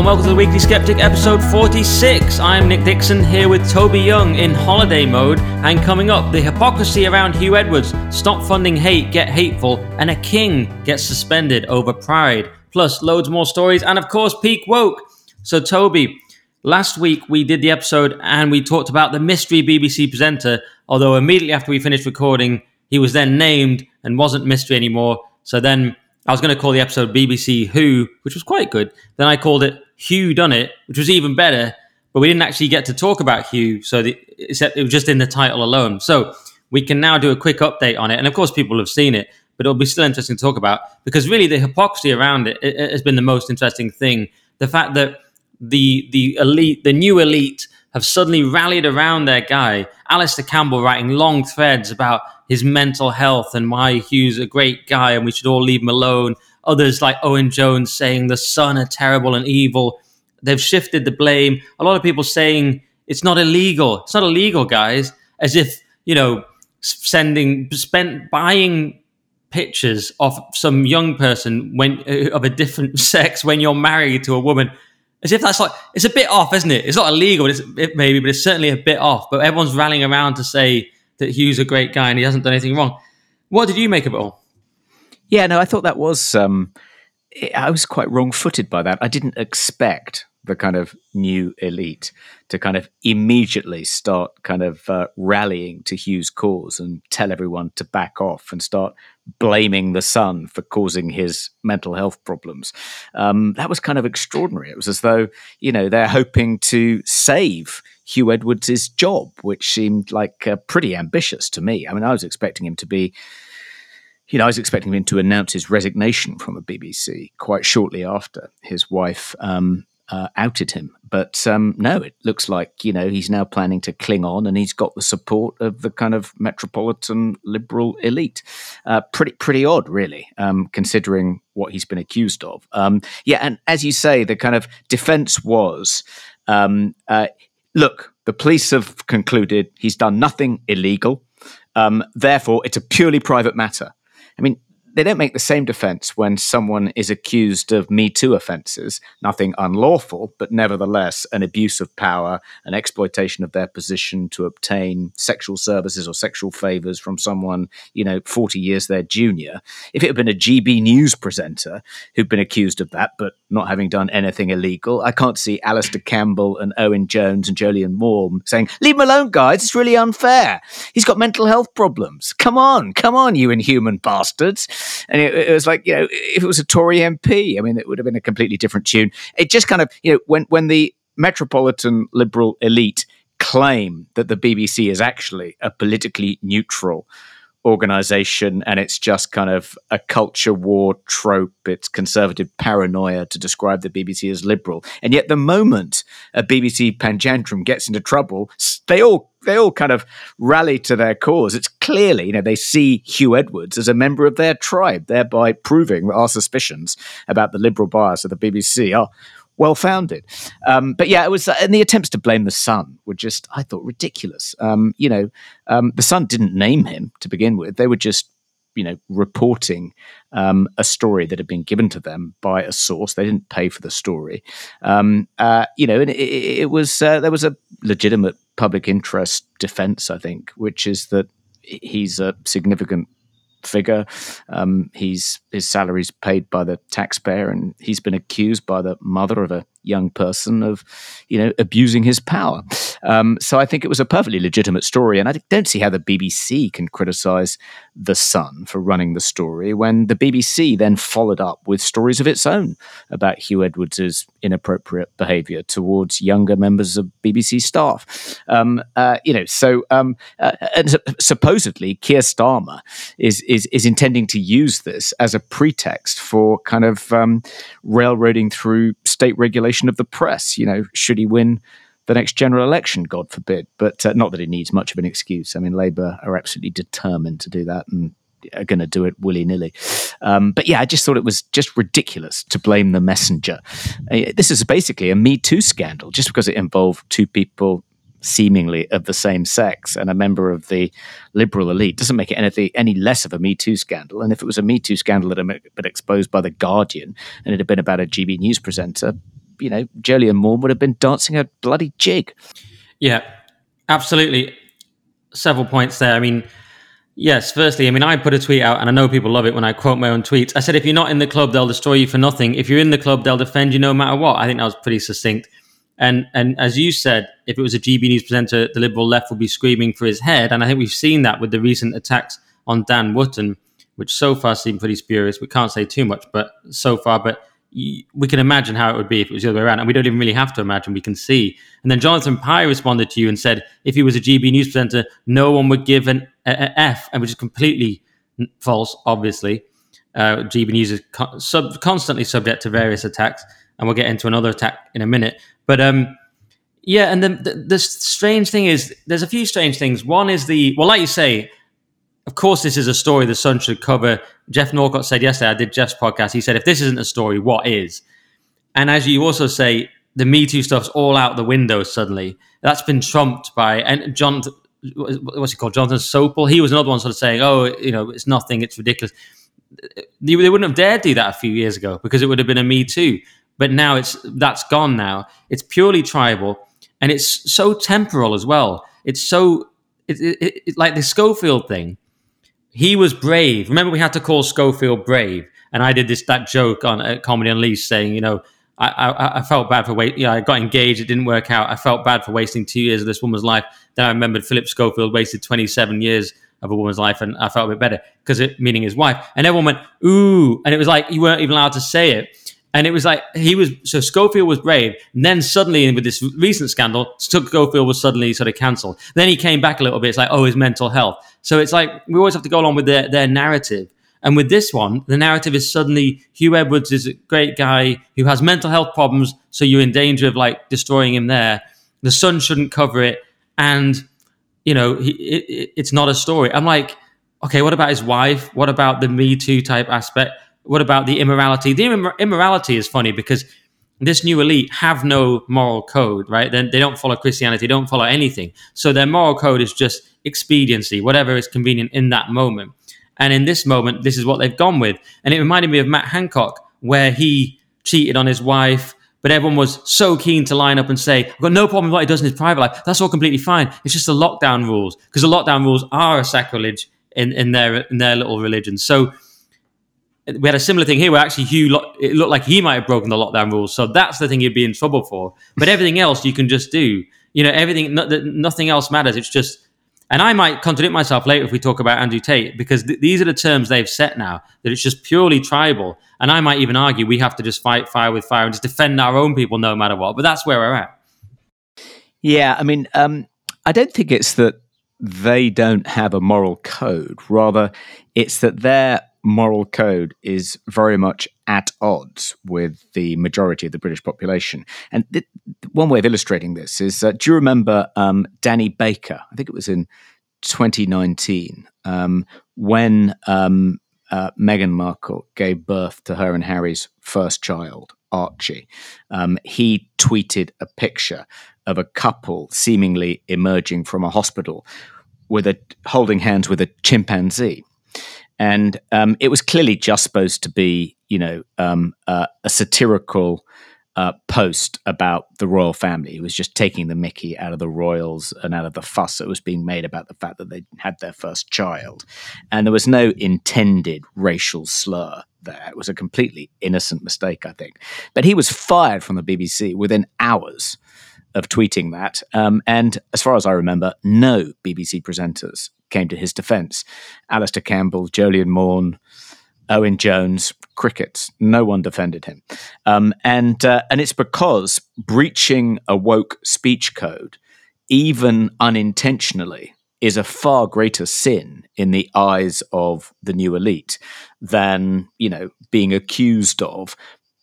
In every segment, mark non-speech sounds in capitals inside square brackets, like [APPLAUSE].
and welcome to the Weekly Skeptic, episode 46. I'm Nick Dixon here with Toby Young in holiday mode, and coming up, the hypocrisy around Huw Edwards, stop funding hate, get hateful, and a king gets suspended over pride. Plus, loads more stories, and of course, peak woke. So, Toby, last week we did the episode and we talked about the mystery BBC presenter, although immediately after we finished recording, he was then named and wasn't mystery anymore. So then I was going to call the episode BBC Who, which was quite good. Then I called it Huw Done It, which was even better. But we didn't actually get to talk about Huw, so the, except it was just in the title alone. So we can now do a quick update on it, and of course people have seen it, but it'll be still interesting to talk about because really the hypocrisy around it, it, it has been the most interesting thing. The fact that the the elite, the new elite, have suddenly rallied around their guy, Alastair Campbell, writing long threads about his mental health and why Huw's a great guy and we should all leave him alone. Others like Owen Jones saying the Sun are terrible and evil. They've shifted the blame. A lot of people saying it's not illegal. It's not illegal, guys. As if you know, sending spent buying pictures of some young person when uh, of a different [LAUGHS] sex when you're married to a woman as if that's like it's a bit off, isn't it? It's not illegal, it's, it maybe, but it's certainly a bit off. But everyone's rallying around to say that Huw's a great guy and he hasn't done anything wrong. What did you make of it all? Yeah, no, I thought that was. Um, I was quite wrong-footed by that. I didn't expect the kind of new elite to kind of immediately start kind of uh, rallying to Huw's cause and tell everyone to back off and start blaming the sun for causing his mental health problems. Um, that was kind of extraordinary. It was as though, you know, they're hoping to save Huw Edwards' job, which seemed like uh, pretty ambitious to me. I mean, I was expecting him to be you know, I was expecting him to announce his resignation from the BBC quite shortly after his wife um, uh, outed him. But um, no, it looks like you know he's now planning to cling on, and he's got the support of the kind of metropolitan liberal elite. Uh, pretty pretty odd, really, um, considering what he's been accused of. Um, yeah, and as you say, the kind of defence was, um, uh, look, the police have concluded he's done nothing illegal. Um, therefore, it's a purely private matter. I mean, they don't make the same defense when someone is accused of Me Too offenses, nothing unlawful, but nevertheless an abuse of power, an exploitation of their position to obtain sexual services or sexual favors from someone, you know, 40 years their junior. If it had been a GB News presenter who'd been accused of that, but not having done anything illegal, I can't see Alastair Campbell and Owen Jones and Jolyon Maugham saying, Leave him alone, guys, it's really unfair. He's got mental health problems. Come on, come on, you inhuman bastards and it, it, was like you know if it was a Tory MP, I mean it would have been a completely different tune. It just kind of you know when when the metropolitan liberal elite claim that the BBC is actually a politically neutral organization and it's just kind of a culture war trope. It's conservative paranoia to describe the BBC as liberal. And yet the moment a BBC panjandrum gets into trouble they all they all kind of rally to their cause. It's clearly you know they see Huw Edwards as a member of their tribe thereby proving our suspicions about the liberal bias of the BBC are oh, well founded. Um, but yeah, it was, uh, and the attempts to blame the Sun were just, I thought, ridiculous. Um, you know, um, the Sun didn't name him to begin with; they were just, you know, reporting um, a story that had been given to them by a source. They didn't pay for the story. Um, uh, you know, and it, it was uh, there was a legitimate public interest defense, I think, which is that he's a significant figure. Um, he's his salary's paid by the taxpayer, and he's been accused by the mother of a young person of, you know, abusing his power. Um, so I think it was a perfectly legitimate story, and I don't see how the BBC can criticise the Sun for running the story when the BBC then followed up with stories of its own about Huw Edwards's inappropriate behaviour towards younger members of BBC staff. Um, uh, you know, so um, uh, and supposedly Keir Starmer is is is intending to use this as a pretext for kind of um, railroading through state regulation of the press. You know, should he win the next general election, God forbid. But uh, not that he needs much of an excuse. I mean, Labour are absolutely determined to do that and are going to do it willy nilly. Um, but yeah, I just thought it was just ridiculous to blame the messenger. Uh, this is basically a Me Too scandal just because it involved two people seemingly of the same sex and a member of the liberal elite doesn't make it anything any less of a Me Too scandal. And if it was a Me Too scandal that had been exposed by the Guardian and it had been about a GB News presenter, you know, Jolyon Maugham would have been dancing a bloody jig. Yeah, absolutely. Several points there. I mean, yes, firstly, I mean, I put a tweet out, and I know people love it when I quote my own tweets. I said, if you're not in the club, they'll destroy you for nothing. If you're in the club, they'll defend you no matter what. I think that was pretty succinct. And and as you said, if it was a GB News presenter, the Liberal left would be screaming for his head. And I think we've seen that with the recent attacks on Dan Wootton, which so far seem pretty spurious. We can't say too much, but so far, but we can imagine how it would be if it was the other way around. And we don't even really have to imagine, we can see. And then Jonathan Pie responded to you and said, if he was a GB News presenter, no one would give an F, and which is completely false, obviously. Uh, GB News is sub- constantly subject to various attacks, and we'll get into another attack in a minute. But um, yeah, and the, the, the strange thing is, there's a few strange things. One is the well, like you say, of course, this is a story the Sun should cover. Geoff Norcott said yesterday, I did Geoff's podcast. He said, if this isn't a story, what is? And as you also say, the Me Too stuff's all out the window suddenly. That's been trumped by and John. What's he called? Jonathan Sopel. He was another one sort of saying, "Oh, you know, it's nothing. It's ridiculous." They wouldn't have dared do that a few years ago because it would have been a Me Too. But now it's that's gone now. It's purely tribal and it's so temporal as well. It's so it, it, it, like the Schofield thing. He was brave. Remember, we had to call Schofield brave, and I did this that joke on uh, Comedy Unleashed, saying, you know, I, I, I felt bad for wait. You know, I got engaged. It didn't work out. I felt bad for wasting two years of this woman's life. Then I remembered Philip Schofield wasted 27 years of a woman's life, and I felt a bit better because it meaning his wife. And everyone went ooh, and it was like you weren't even allowed to say it. And it was like he was so Schofield was brave. And then suddenly, with this recent scandal, Schofield was suddenly sort of cancelled. Then he came back a little bit. It's like, oh, his mental health. So it's like we always have to go along with their, their narrative. And with this one, the narrative is suddenly Huw Edwards is a great guy who has mental health problems. So you're in danger of like destroying him there. The Sun shouldn't cover it. And, you know, he, it, it's not a story. I'm like, okay, what about his wife? What about the Me Too type aspect? What about the immorality? The immor- immorality is funny because this new elite have no moral code, right? They, they don't follow Christianity, they don't follow anything. So their moral code is just expediency, whatever is convenient in that moment. And in this moment, this is what they've gone with. And it reminded me of Matt Hancock, where he cheated on his wife, but everyone was so keen to line up and say, I've got no problem with what he does in his private life. That's all completely fine. It's just the lockdown rules, because the lockdown rules are a sacrilege in, in their in their little religion. So we had a similar thing here where actually Huw it looked like he might have broken the lockdown rules. So that's the thing you'd be in trouble for. But [LAUGHS] everything else you can just do. You know, everything, no, nothing else matters. It's just, and I might contradict myself later if we talk about Andrew Tate because th- these are the terms they've set now that it's just purely tribal. And I might even argue we have to just fight fire with fire and just defend our own people no matter what. But that's where we're at. Yeah, I mean, um, I don't think it's that they don't have a moral code. Rather, it's that they're moral code is very much at odds with the majority of the British population. And th- one way of illustrating this is uh, do you remember um, Danny Baker? I think it was in 2019 um, when um, uh, Meghan Markle gave birth to her and Harry's first child, Archie. Um, he tweeted a picture of a couple seemingly emerging from a hospital with a holding hands with a chimpanzee and um, it was clearly just supposed to be, you know, um, uh, a satirical uh, post about the royal family. It was just taking the Mickey out of the royals and out of the fuss that was being made about the fact that they had their first child, and there was no intended racial slur there. It was a completely innocent mistake, I think. But he was fired from the BBC within hours of tweeting that. Um, and as far as I remember, no BBC presenters came to his defence. Alastair Campbell, Jolyon Maugham, Owen Jones, crickets. No one defended him, um, and uh, and it's because breaching a woke speech code, even unintentionally, is a far greater sin in the eyes of the new elite than you know being accused of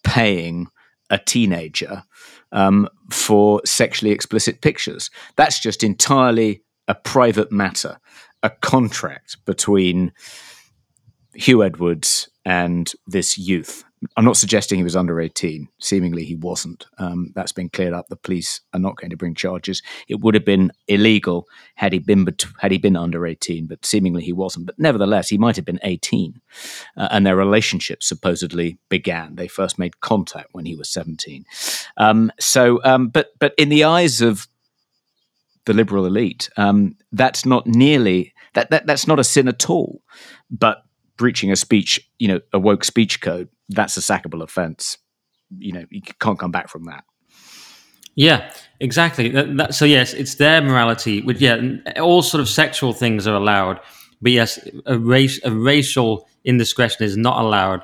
paying a teenager um, for sexually explicit pictures. That's just entirely a private matter a contract between Huw Edwards and this youth. I'm not suggesting he was under 18. Seemingly he wasn't. Um, that's been cleared up. The police are not going to bring charges. It would have been illegal had he been bet- had he been under 18, but seemingly he wasn't. But nevertheless, he might have been 18, uh, and their relationship supposedly began. They first made contact when he was 17. Um, so, um, but but in the eyes of the liberal elite, um, that's not nearly that, that that's not a sin at all. But breaching a speech, you know, a woke speech code, that's a sackable offence. You know, you can't come back from that. Yeah, exactly. That, that, so yes, it's their morality. Which yeah, all sort of sexual things are allowed, but yes, a race, a racial indiscretion is not allowed.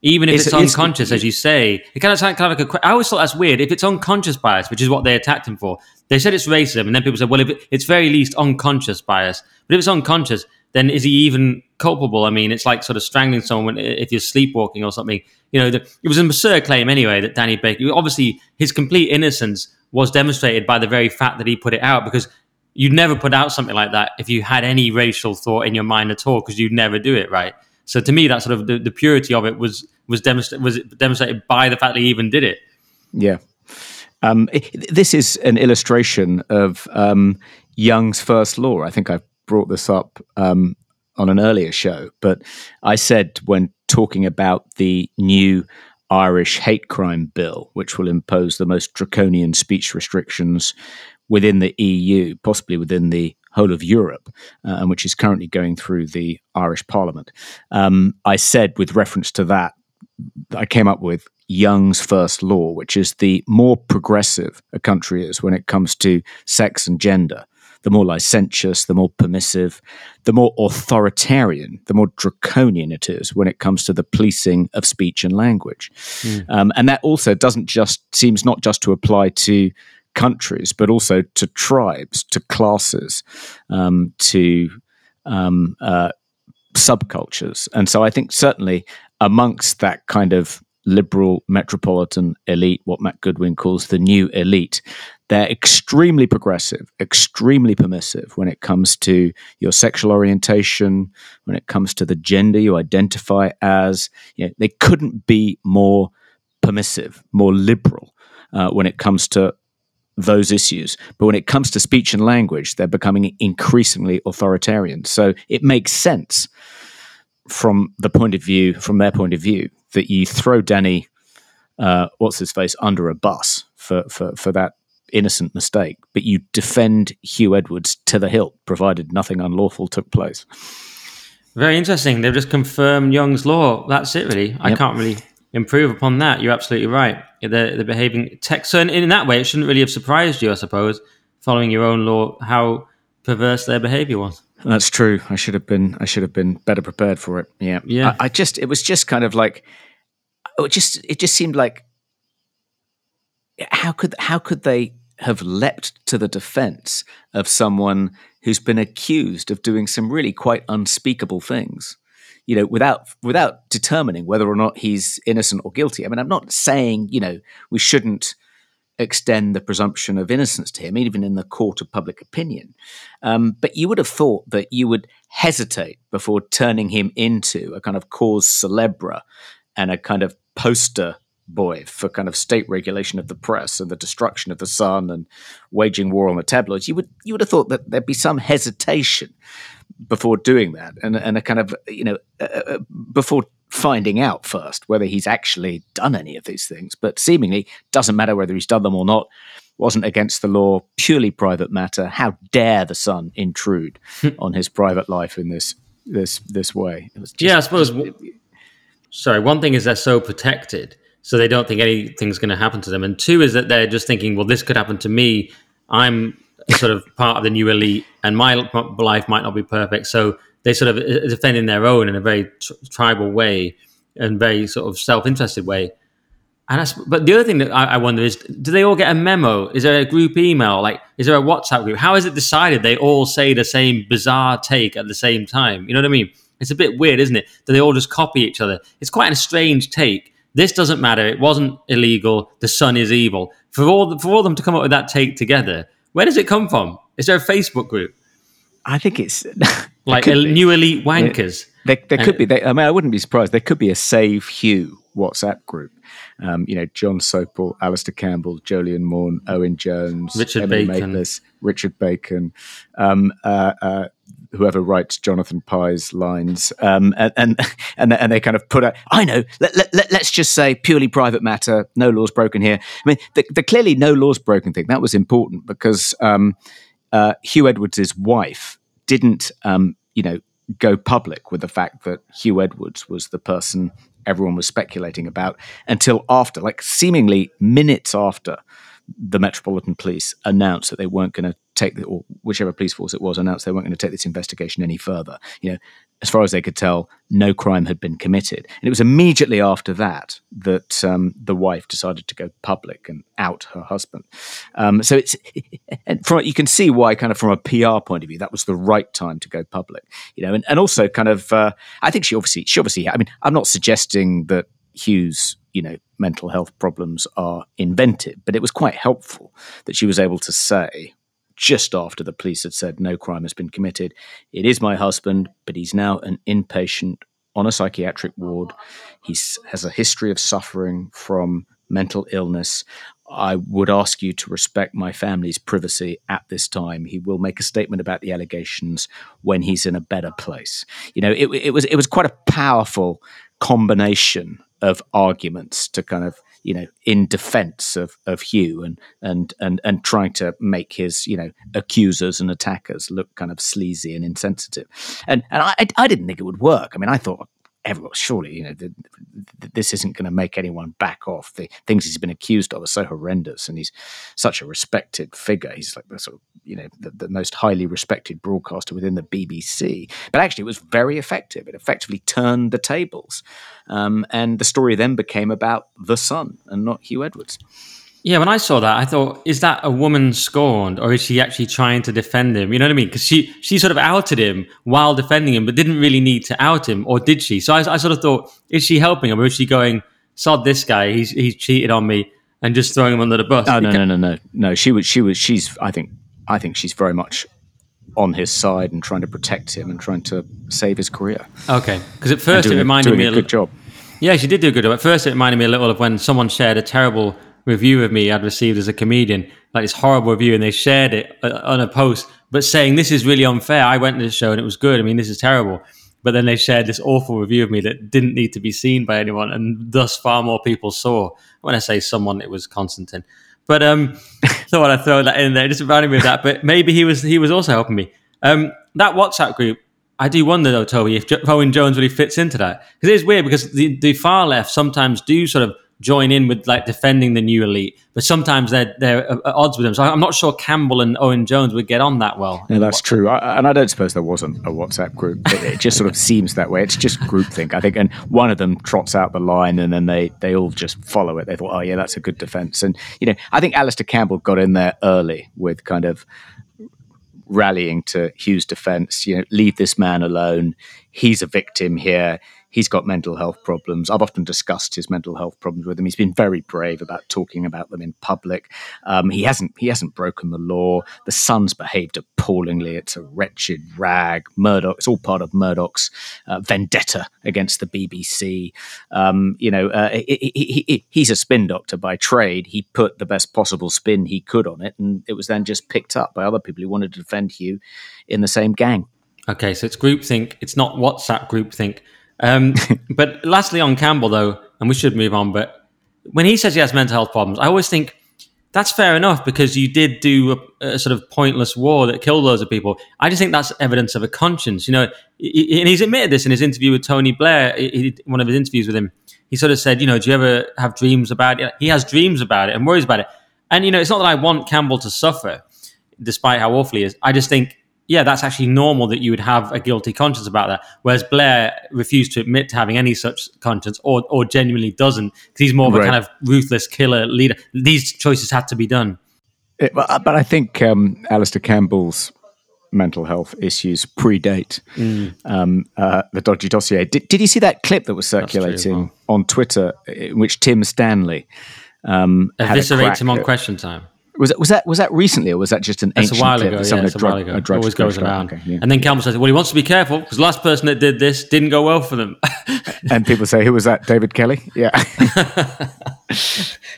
Even if it's, it's unconscious, as you say, it kind of sounds kind of like a. I always thought that's weird. If it's unconscious bias, which is what they attacked him for, they said it's racism, and then people said, well, if it, it's very least unconscious bias. But if it's unconscious, then is he even culpable? I mean, it's like sort of strangling someone if you're sleepwalking or something. You know, the, it was an absurd claim anyway that Danny Baker, obviously, his complete innocence was demonstrated by the very fact that he put it out because you'd never put out something like that if you had any racial thought in your mind at all because you'd never do it, right? So to me, that sort of the, the purity of it was was, demonstra- was demonstrated by the fact that he even did it. Yeah. Um, this is an illustration of um, Young's first law. I think I've brought this up um, on an earlier show, but I said when talking about the new Irish hate crime bill, which will impose the most draconian speech restrictions within the EU, possibly within the whole of Europe, uh, and which is currently going through the Irish Parliament. Um, I said, with reference to that, I came up with Young's first law, which is the more progressive a country is when it comes to sex and gender, the more licentious, the more permissive, the more authoritarian, the more draconian it is when it comes to the policing of speech and language. Mm. Um, and that also doesn't just seems not just to apply to countries, but also to tribes, to classes, um, to um, uh, subcultures. And so I think certainly amongst that kind of liberal metropolitan elite, what Matt Goodwin calls the new elite, they're extremely progressive, extremely permissive when it comes to your sexual orientation, when it comes to the gender you identify as. You know, they couldn't be more permissive, more liberal uh, when it comes to those issues. But when it comes to speech and language, they're becoming increasingly authoritarian. So it makes sense from the point of view, from their point of view, that you throw Danny, uh, what's his face, under a bus for, for, for that innocent mistake, but you defend Huw Edwards to the hilt, provided nothing unlawful took place. Very interesting. They've just confirmed Young's law. That's it, really. Yep. I can't really improve upon that. You're absolutely right. They're, they're behaving tech. So in, in, that way, it shouldn't really have surprised you, I suppose, following your own law, how perverse their behavior was. That's true. I should have been. I should have been better prepared for it. Yeah. Yeah. I, I just. It was just kind of like. It just. It just seemed like. How could how could they have leapt to the defense of someone who's been accused of doing some really quite unspeakable things you know without without determining whether or not he's innocent or guilty i mean i'm not saying you know we shouldn't extend the presumption of innocence to him even in the court of public opinion. Um, but you would have thought that you would hesitate before turning him into a kind of cause celebre and a kind of poster boy for kind of state regulation of the press and the destruction of the Sun and waging war on the tabloids, you would you would have thought that there'd be some hesitation before doing that, and and a kind of you know uh, uh, before finding out first whether he's actually done any of these things. But seemingly doesn't matter whether he's done them or not. Wasn't against the law, purely private matter. How dare the Sun intrude hmm. on his private life in this this this way? Just, yeah, I suppose. sorry, one thing is they're so protected so they don't think anything's going to happen to them. And two is that they're just thinking, well, this could happen to me. I'm sort of part of the new elite, and my life might not be perfect. So they sort of uh, defending their own in a very t- tribal way and very sort of self-interested way. And but the other thing that I, I, wonder is, do they all get a memo? Is there a group email? Like, is there a WhatsApp group? How is it decided they all say the same bizarre take at the same time? You know what I mean? It's a bit weird, isn't it? Do they all just copy each other? It's quite a strange take. This doesn't matter. It wasn't illegal. The sun is evil. For all for all them to come up with that take together, where does it come from? Is there a Facebook group? I think it's [LAUGHS] like a new elite wankers. There, there could uh, be. They, I mean, I wouldn't be surprised. There could be a Save Huw WhatsApp group. Um, you know, Jon Sopel, Alastair Campbell, Jolyon Maugham, Owen Jones, Richard Emily Bacon. Richard Bacon, um, uh, uh, whoever writes Jonathan Pie's lines, um, and, and [LAUGHS] and and they kind of put out. I know. Let, let, let, us just say purely private matter. No laws broken here. I mean, the, the clearly no laws broken thing that was important because um, uh, Huw Edwards' wife didn't, um, you know, go public with the fact that Huw Edwards was the person everyone was speculating about until after, like seemingly minutes after the Metropolitan Police announced that they weren't going to take the, or whichever police force it was announced they weren't going to take this investigation any further. You know, as far as they could tell, no crime had been committed. And it was immediately after that that um, the wife decided to go public and out her husband. Um, so it's, [LAUGHS] and from, you can see why, kind of from a PR point of view, that was the right time to go public. You know, and, and also kind of, uh, I think she obviously, she obviously, I mean, I'm not suggesting that Huw's you know mental health problems are invented, but it was quite helpful that she was able to say just after the police had said no crime has been committed, it is my husband, but he's now an inpatient on a psychiatric ward. He has a history of suffering from mental illness. I would ask you to respect my family's privacy at this time. He will make a statement about the allegations when he's in a better place. You know, it, it was it was quite a powerful combination of arguments to kind of you know in defense of of Huw and and and and trying to make his you know accusers and attackers look kind of sleazy and insensitive. And and I I didn't think it would work. I mean I thought everyone surely you know the, the, this isn't going to make anyone back off the things he's been accused of are so horrendous and he's such a respected figure. He's like the sort of you know the, the most highly respected broadcaster within the bbc but actually it was very effective. It effectively turned the tables. Um, and the story then became about the Sun and not Huw edwards yeah, when I saw that, I thought, is that a woman scorned, or is she actually trying to defend him? You know what I mean? Because she she sort of outed him while defending him, but didn't really need to out him, or did she? So I, I sort of thought, is she helping him, or is she going, sod this guy, he's he's cheated on me, and just throwing him under the bus? Oh no, no, no, no, no. She was, she was, she's. I think, I think she's very much on his side and trying to protect him and trying to save his career. Okay, because at first it reminded doing me a good job. Yeah, she did do a good job. At first, it reminded me a little of when someone shared a terrible review of me I'd received as a comedian, like this horrible review, and they shared it uh, on a post, but saying this is really unfair. I went to this show and it was good. I mean, this is terrible. But then they shared this awful review of me that didn't need to be seen by anyone, and thus far more people saw. When I say someone, it was Constantine. But um, [LAUGHS] thought I'd throw that in there, just reminding me of that. But maybe he was he was also helping me. Um, that WhatsApp group, I do wonder though, Toby, if Owen Jones really fits into that because it is weird because the, the far left sometimes do sort of join in with like defending the new elite, but sometimes they're they're at odds with them. So I'm not sure Campbell and Owen Jones would get on that well. Yeah, that's true, I, and I don't suppose there wasn't a WhatsApp group. It, it just sort of seems that way. It's just groupthink, I think. And one of them trots out the line, and then they they all just follow it. They thought, oh yeah, that's a good defense. And you know, I think Alastair Campbell got in there early with kind of rallying to Huw's defense. You know, leave this man alone. He's a victim here he's got mental health problems. I've often discussed his mental health problems with him. He's been very brave about talking about them in public. Um, he hasn't he hasn't broken the law. The Sun's behaved appallingly. It's a wretched rag. Murdoch. It's all part of Murdoch's uh, vendetta against the BBC. Um, you know, uh, he, he, he, he's a spin doctor by trade. He put the best possible spin he could on it, and it was then just picked up by other people who wanted to defend Huw in the same gang. Okay, so it's groupthink. It's not WhatsApp groupthink. Um, [LAUGHS] but lastly, on Campbell, though, and we should move on, but when he says he has mental health problems, I always think that's fair enough because you did do a, a, sort of pointless war that killed loads of people. I just think that's evidence of a conscience, you know. And he's admitted this in his interview with Tony Blair, he, one of his interviews with him. He sort of said, you know, do you ever have dreams about it? He has dreams about it and worries about it. And, you know, it's not that I want Campbell to suffer, despite how awful he is. I just think yeah, that's actually normal that you would have a guilty conscience about that. Whereas Blair refused to admit to having any such conscience or, or genuinely doesn't because he's more of a right. kind of ruthless killer leader. These choices had to be done. It, uh, but I think um, Alastair Campbell's mental health issues predate mm. um, uh, the dodgy dossier. Did, did you see that clip that was circulating on Twitter in which Tim Stanley um, eviscerates him on Question Time? Was that was that was that recently, or was that just an That's ancient a while ago. Yeah, someone it's had a while drug- ago. a drug Always goes around. Okay, yeah. And then Campbell says, "Well, he wants to be careful because the last person that did this didn't go well for them." [LAUGHS] and people say, "Who was that? David Kelly?" Yeah, [LAUGHS]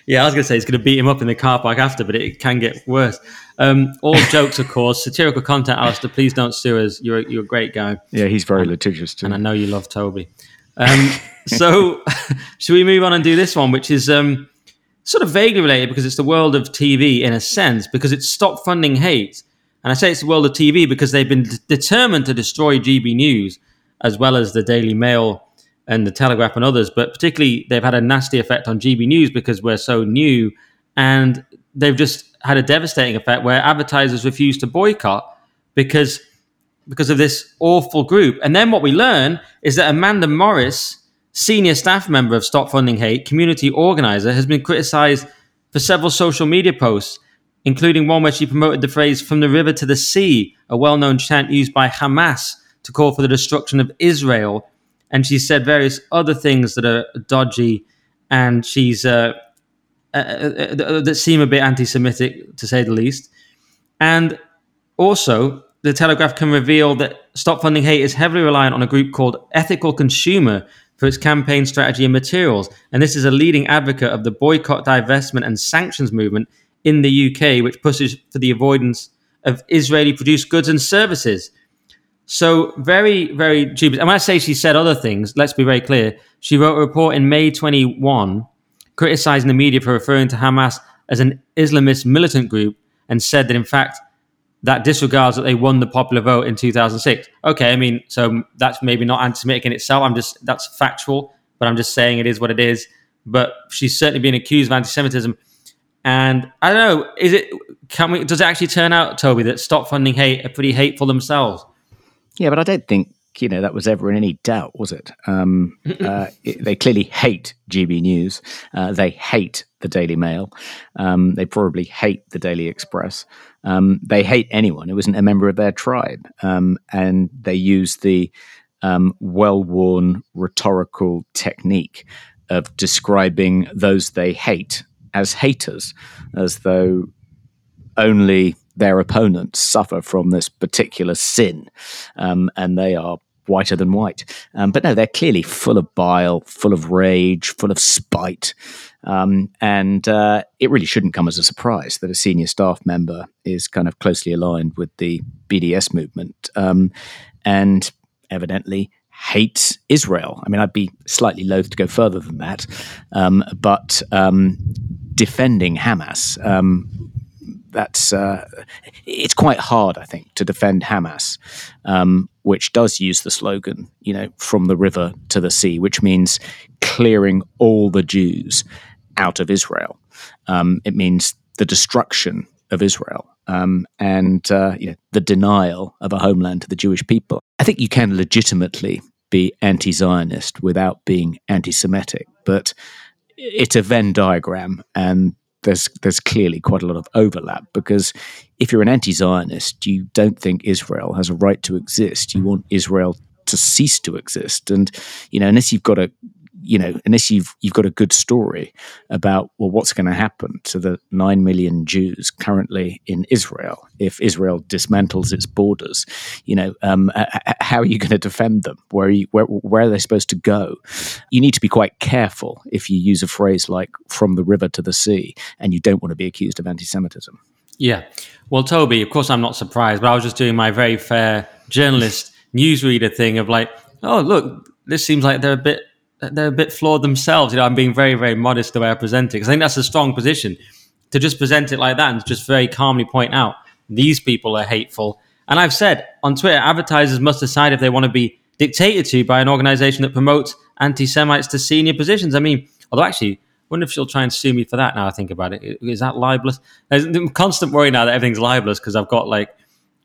yeah, I was going to say he's going to beat him up in the car park after, but it can get worse. Um, all [LAUGHS] jokes, of course. Satirical content, Alastair. Please don't sue us. You're a, you're a great guy, yeah, he's very litigious too. and I know you love Toby. Um, so, should we move on and do this one, which is um, sort of vaguely related because it's the world of TV in a sense, because it's stop funding hate. And I say it's the world of TV because they've been d- determined to destroy GB News as well as the Daily Mail and the Telegraph and others. But particularly, they've had a nasty effect on GB News because we're so new, and they've just had a devastating effect where advertisers refuse to boycott because because of this awful group. And then what we learn is that Amanda Morris, senior staff member of Stop Funding Hate, community organizer, has been criticized for several social media posts, including one where she promoted the phrase "from the river to the sea," a well-known chant used by Hamas to call for the destruction of Israel. And she said various other things that are dodgy, and she's uh, uh, uh, uh, that seem a bit anti-Semitic to say the least. And also, the Telegraph can reveal that Stop Funding Hate is heavily reliant on a group called Ethical Consumer for its campaign strategy and materials. And this is a leading advocate of the boycott, divestment, and sanctions movement in the UK, which pushes for the avoidance of Israeli produced goods and services. So, very, very dubious. And when I say she said other things, let's be very clear. She wrote a report in May 21 criticizing the media for referring to Hamas as an Islamist militant group and said that, in fact, that disregards that they won the popular vote in 2006. Okay, I mean, so that's maybe not anti-Semitic in itself. I'm just that's factual, but I'm just saying it is what it is. But she's certainly been accused of anti-Semitism, and I don't know. Is it? Can we? Does it actually turn out, Toby, that Stop Funding Hate are pretty hateful themselves? Yeah, but I don't think you know that was ever in any doubt, was it? Um, [LAUGHS] uh, it they clearly hate GB News. Uh, they hate the Daily Mail. Um, they probably hate the Daily Express. Um, they hate anyone who isn't a member of their tribe, um, and they use the um, well-worn rhetorical technique of describing those they hate as haters, as though only their opponents suffer from this particular sin, um, and they are whiter than white. Um, but no, they're clearly full of bile, full of rage, full of spite. Um, and uh, it really shouldn't come as a surprise that a senior staff member is kind of closely aligned with the BDS movement um, and evidently hates Israel. I mean, I'd be slightly loath to go further than that, um, but um, defending Hamas um, that's uh, it's quite hard, I think, to defend Hamas, um, which does use the slogan, you know, from the river to the sea, which means clearing all the Jews out of Israel. Um, it means the destruction of Israel um, and uh, you know, the denial of a homeland to the Jewish people. I think you can legitimately be anti-Zionist without being anti-Semitic, but it's a Venn diagram, and there's there's clearly quite a lot of overlap because if you're an anti-Zionist, you don't think Israel has a right to exist. You want Israel to cease to exist, and you know unless you've got a you know unless you've you've got a good story about well what's going to happen to the nine million Jews currently in Israel if Israel dismantles its borders, you know um, how are you going to defend them? Where are you, where where are they supposed to go? You need to be quite careful if you use a phrase like "from the river to the sea," and you don't want to be accused of anti-Semitism. Yeah. Well, Toby, of course, I'm not surprised, but I was just doing my very fair journalist newsreader thing of like, oh, look, this seems like they're a bit they're a bit flawed themselves. You know, I'm being very, very modest the way I present it because I think that's a strong position to just present it like that and just very calmly point out these people are hateful. And I've said on Twitter, advertisers must decide if they want to be dictated to by an organization that promotes anti-Semites to senior positions. I mean, although actually, I wonder if she'll try and sue me for that. Now I think about it, is that libelous? There's constant worry now that everything's libelous because I've got like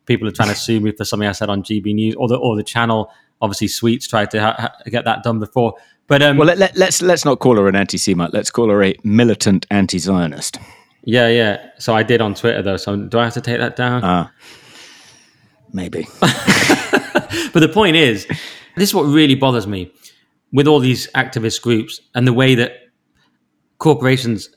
people are trying to sue me for something I said on GB News or the or the channel. Obviously, Sweets tried to ha- ha- get that done before. But um, well, let, let, let's let's not call her an anti-Semite. Let's call her a militant anti-Zionist. Yeah, yeah. So I did on Twitter though. So do I have to take that down? Ah, uh, maybe. [LAUGHS] but the point is, this is what really bothers me with all these activist groups and the way that corporations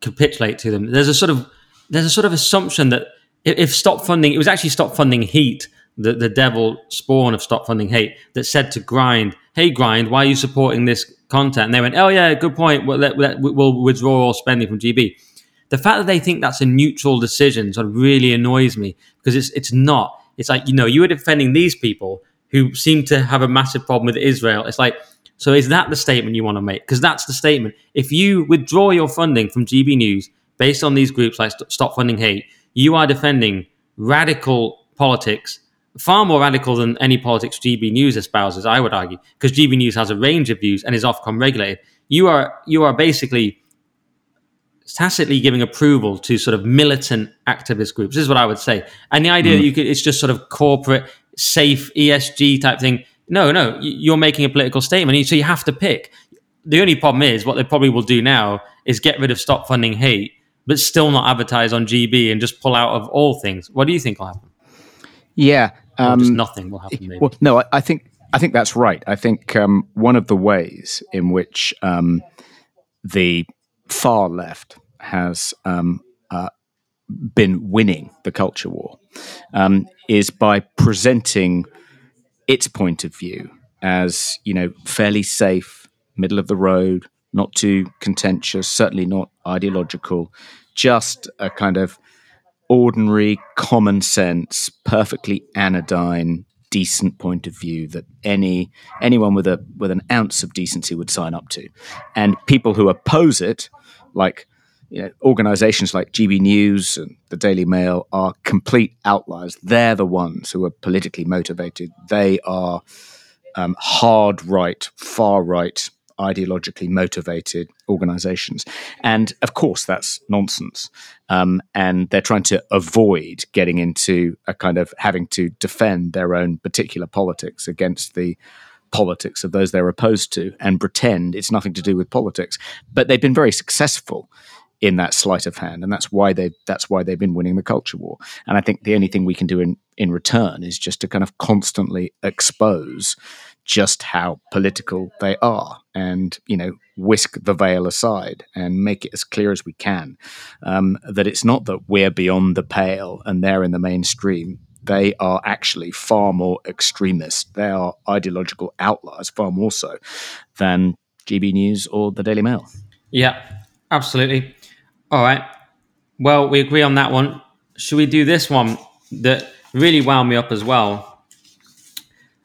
capitulate to them. There's a sort of there's a sort of assumption that if stop funding, it was actually stop funding heat, the, the devil spawn of stop funding hate that said to grind, hey grind, why are you supporting this content? And they went, oh yeah, good point. We'll, let, let, we'll withdraw all spending from GB. The fact that they think that's a neutral decision sort of really annoys me because it's it's not. It's like you know you were defending these people who seem to have a massive problem with Israel. It's like so is that the statement you want to make? Because that's the statement. If you withdraw your funding from GB News based on these groups like Stop Funding Hate, you are defending radical politics, far more radical than any politics GB News espouses, I would argue, because GB News has a range of views and is Ofcom regulated. You are you are basically tacitly giving approval to sort of militant activist groups. This is what I would say. And the idea mm. that you could it's just sort of corporate, safe ESG type thing no, no, you're making a political statement, so you have to pick. The only problem is what they probably will do now is get rid of stop funding hate, but still not advertise on GB and just pull out of all things. What do you think will happen? Yeah, um, just nothing will happen. Maybe. Well, no, I, I, think I think that's right. I think um, one of the ways in which um, the far left has um, uh, been winning the culture war um, is by presenting its point of view as you know fairly safe, middle of the road, not too contentious, certainly not ideological, just a kind of ordinary, common sense, perfectly anodyne, decent point of view that any anyone with a with an ounce of decency would sign up to, and people who oppose it, like you know, organizations like GB News and the Daily Mail are complete outliers. They're the ones who are politically motivated. They are um, hard right, far right, ideologically motivated organizations. And of course, that's nonsense. Um, and they're trying to avoid getting into a kind of having to defend their own particular politics against the politics of those they're opposed to and pretend it's nothing to do with politics. But they've been very successful in that sleight of hand, and that's why they that's why they've been winning the culture war. And I think the only thing we can do in in return is just to kind of constantly expose just how political they are, and you know whisk the veil aside and make it as clear as we can um, that it's not that we're beyond the pale and they're in the mainstream. They are actually far more extremist. They are ideological outliers, far more so than GB News or the Daily Mail. Yeah, absolutely. All right. Well, we agree on that one. Should we do this one that really wound me up as well?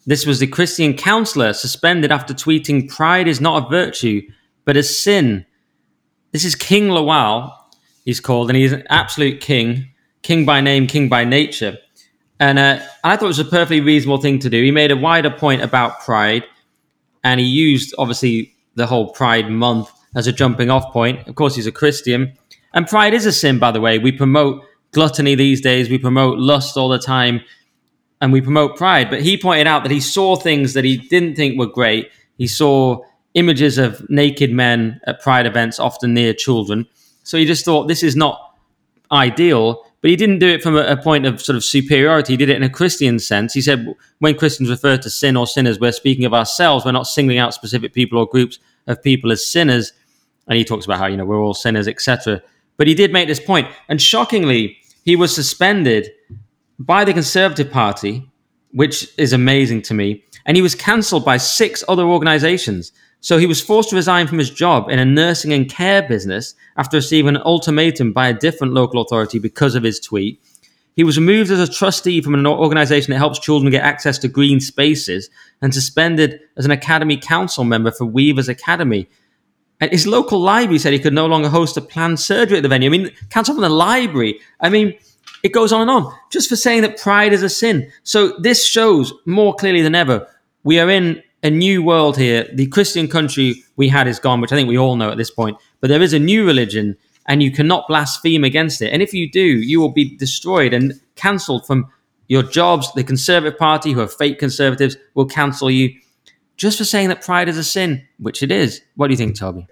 This was the Christian counselor suspended after tweeting pride is not a virtue, but a sin. This is King Lawal, he's called, and he's an absolute king, king by name, king by nature. And uh, I thought it was a perfectly reasonable thing to do. He made a wider point about pride, and he used, obviously, the whole Pride month as a jumping off point. Of course, he's a Christian. And pride is a sin, by the way. We promote gluttony these days, we promote lust all the time, and we promote pride. But he pointed out that he saw things that he didn't think were great. He saw images of naked men at pride events, often near children. So he just thought this is not ideal. But he didn't do it from a, a, point of sort of superiority. He did it in a Christian sense. He said, when Christians refer to sin or sinners, we're speaking of ourselves. We're not singling out specific people or groups of people as sinners. And he talks about how, you know, we're all sinners, etc. But he did make this point. And shockingly, he was suspended by the Conservative Party, which is amazing to me. And he was cancelled by six other organizations. So he was forced to resign from his job in a nursing and care business after receiving an ultimatum by a different local authority because of his tweet. He was removed as a trustee from an organization that helps children get access to green spaces and suspended as an academy council member for Weavers Academy, and his local library said he could no longer host a planned surgery at the venue. I mean, cancel from the library. I mean, it goes on and on just for saying that pride is a sin. So this shows more clearly than ever we are in a new world here. The Christian country we had is gone, which I think we all know at this point. But there is a new religion, and you cannot blaspheme against it. And if you do, you will be destroyed and cancelled from your jobs. The Conservative Party, who are fake conservatives, will cancel you just for saying that pride is a sin, which it is. What do you think, Toby?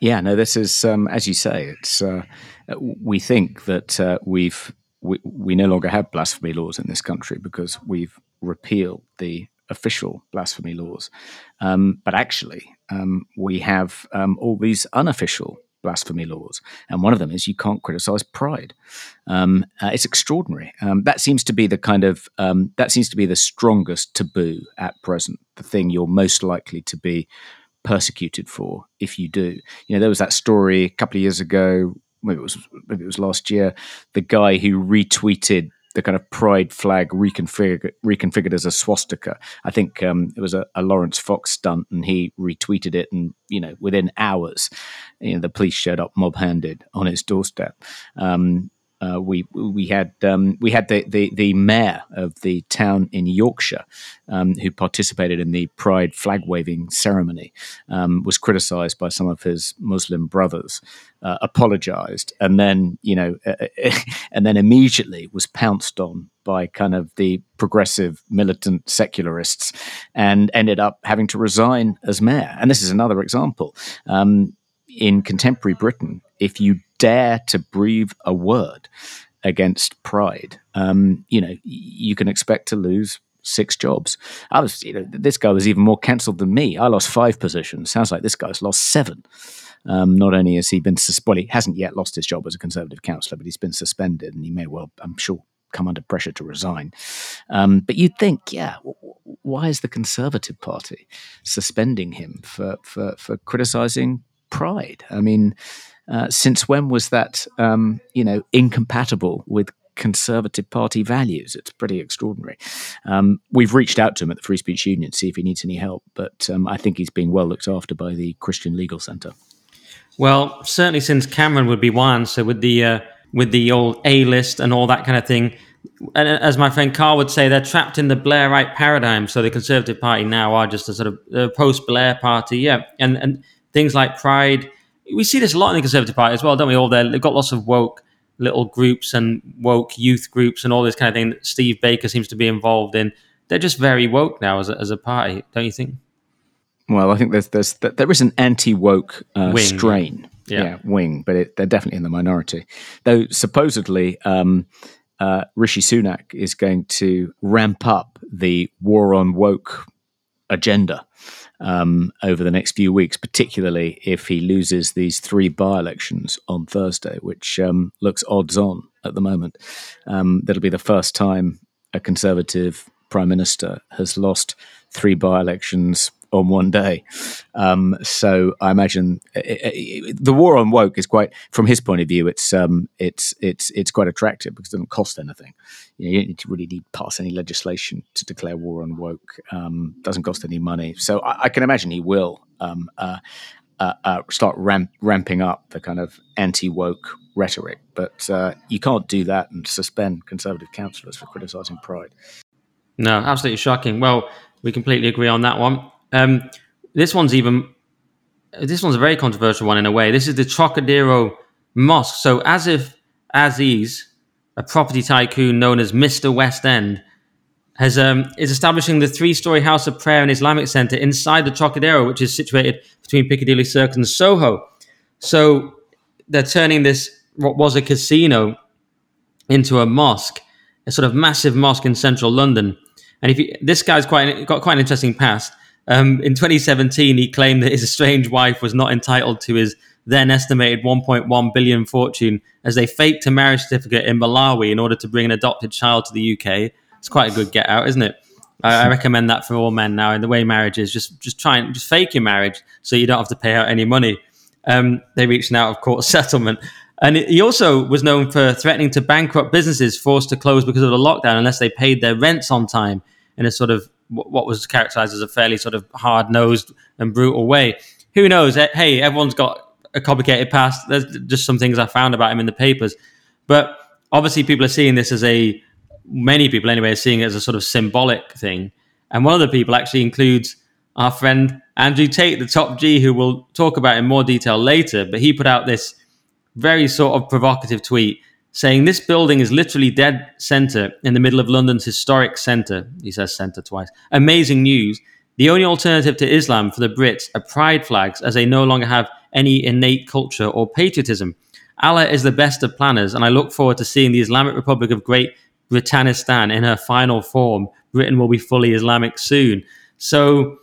Yeah, no, this is um, as you say. It's uh, we think that uh, we've we, we no longer have blasphemy laws in this country because we've repealed the official blasphemy laws, um, but actually um, we have um, all these unofficial blasphemy laws, and one of them is you can't criticize pride. Um, uh, it's extraordinary. Um, that seems to be the kind of um, that seems to be the strongest taboo at present. The thing you're most likely to be persecuted for if you do. You know, there was that story a couple of years ago. Maybe it was maybe it was last year. The guy who retweeted the kind of pride flag reconfigured, reconfigured as a swastika. I think um, it was a, a, Laurence Fox stunt, and he retweeted it, and you know, within hours, you know, the police showed up mob-handed on his doorstep. Um, uh, we we had um, we had the, the, the mayor of the town in Yorkshire um, who participated in the Pride flag waving ceremony um, was criticised by some of his Muslim brothers, uh, apologised, and then you know, uh, [LAUGHS] and then immediately was pounced on by kind of the progressive militant secularists, and ended up having to resign as mayor. And this is another example um, in contemporary Britain. If you dare to breathe a word against pride, um, you know, you can expect to lose six jobs. I was, you know, this guy was even more cancelled than me. I lost five positions. Sounds like this guy's lost seven. Um, not only has he been, suspended, well, he hasn't yet lost his job as a Conservative councillor, but he's been suspended and he may well, I'm sure, come under pressure to resign. Um, but you'd think, yeah, w- why is the Conservative Party suspending him for, for, for criticising pride? I mean, uh, since when was that, um, you know, incompatible with Conservative Party values? It's pretty extraordinary. Um, we've reached out to him at the Free Speech Union to see if he needs any help, but um, I think he's being well looked after by the Christian Legal Centre. Well, certainly since Cameron would be one, so with the uh, with the old A list and all that kind of thing, and uh, as my friend Carl would say, they're trapped in the Blairite paradigm. So the Conservative Party now are just a sort of post Blair party, yeah, and and things like Pride we see this a lot in the Conservative Party as well, don't we? All there, they've got lots of woke little groups and woke youth groups and all this kind of thing that Steve Baker seems to be involved in. They're just very woke now as a, as a party, don't you think? Well, I think there's there's there is an anti woke uh, strain, yeah. yeah. wing, but it, they're definitely in the minority. Though supposedly, um, uh, Rishi Sunak is going to ramp up the war on woke agenda um, over the next few weeks, particularly if he loses these three by elections on Thursday, which um, looks odds on at the moment. Um, that'll be the first time a Conservative Prime Minister has lost three by elections on one day. Um, so I imagine it, uh, it, uh, the war on woke is quite, from his point of view, it's um, it's it's it's quite attractive because it doesn't cost anything. You, know, you don't need to really need pass any legislation to declare war on woke. Um, doesn't cost any money. So I, I can imagine he will um, uh, uh, uh, start ramp, ramping up the kind of anti woke rhetoric. But uh, you can't do that and suspend conservative councillors for criticising Pride. No, absolutely shocking. Well, we completely agree on that one. Um, this one's even this one's a very controversial one in a way. This is the Trocadero Mosque. So Asif Aziz, a property tycoon known as Mr. West End, has um, is establishing the three-story house of prayer and Islamic center inside the Trocadero, which is situated between Piccadilly Circus and Soho. So they're turning this what was a casino into a mosque, a sort of massive mosque in central London. And if you, this guy's quite got quite an interesting past. Um, in 2017, he claimed that his estranged wife was not entitled to his then estimated 1.1 billion fortune as they faked a marriage certificate in Malawi in order to bring an adopted child to the UK. It's quite a good get out, isn't it? I, I recommend that for all men now. And the way marriage is, just just try and just fake your marriage so you don't have to pay out any money. Um, they reached an out of court [LAUGHS] settlement. And he also was known for threatening to bankrupt businesses forced to close because of the lockdown unless they paid their rents on time in a sort of what was characterized as a fairly sort of hard nosed and brutal way. Who knows? Eh, hey, everyone's got a complicated past. There's just some things I found about him in the papers. But obviously, people are seeing this as a, many people anyway, are seeing it as a sort of symbolic thing. And one of the people actually includes our friend Andrew Tate, the top G, who we'll talk about in more detail later. But he put out this very sort of provocative tweet saying this building is literally dead center in the middle of London's historic center. He says center twice. Amazing news. The only alternative to Islam for the Brits are pride flags, as they no longer have any innate culture or patriotism. Allah is the best of planners, and I look forward to seeing the Islamic Republic of Great Britannistan in her final form. Britain will be fully Islamic soon. So,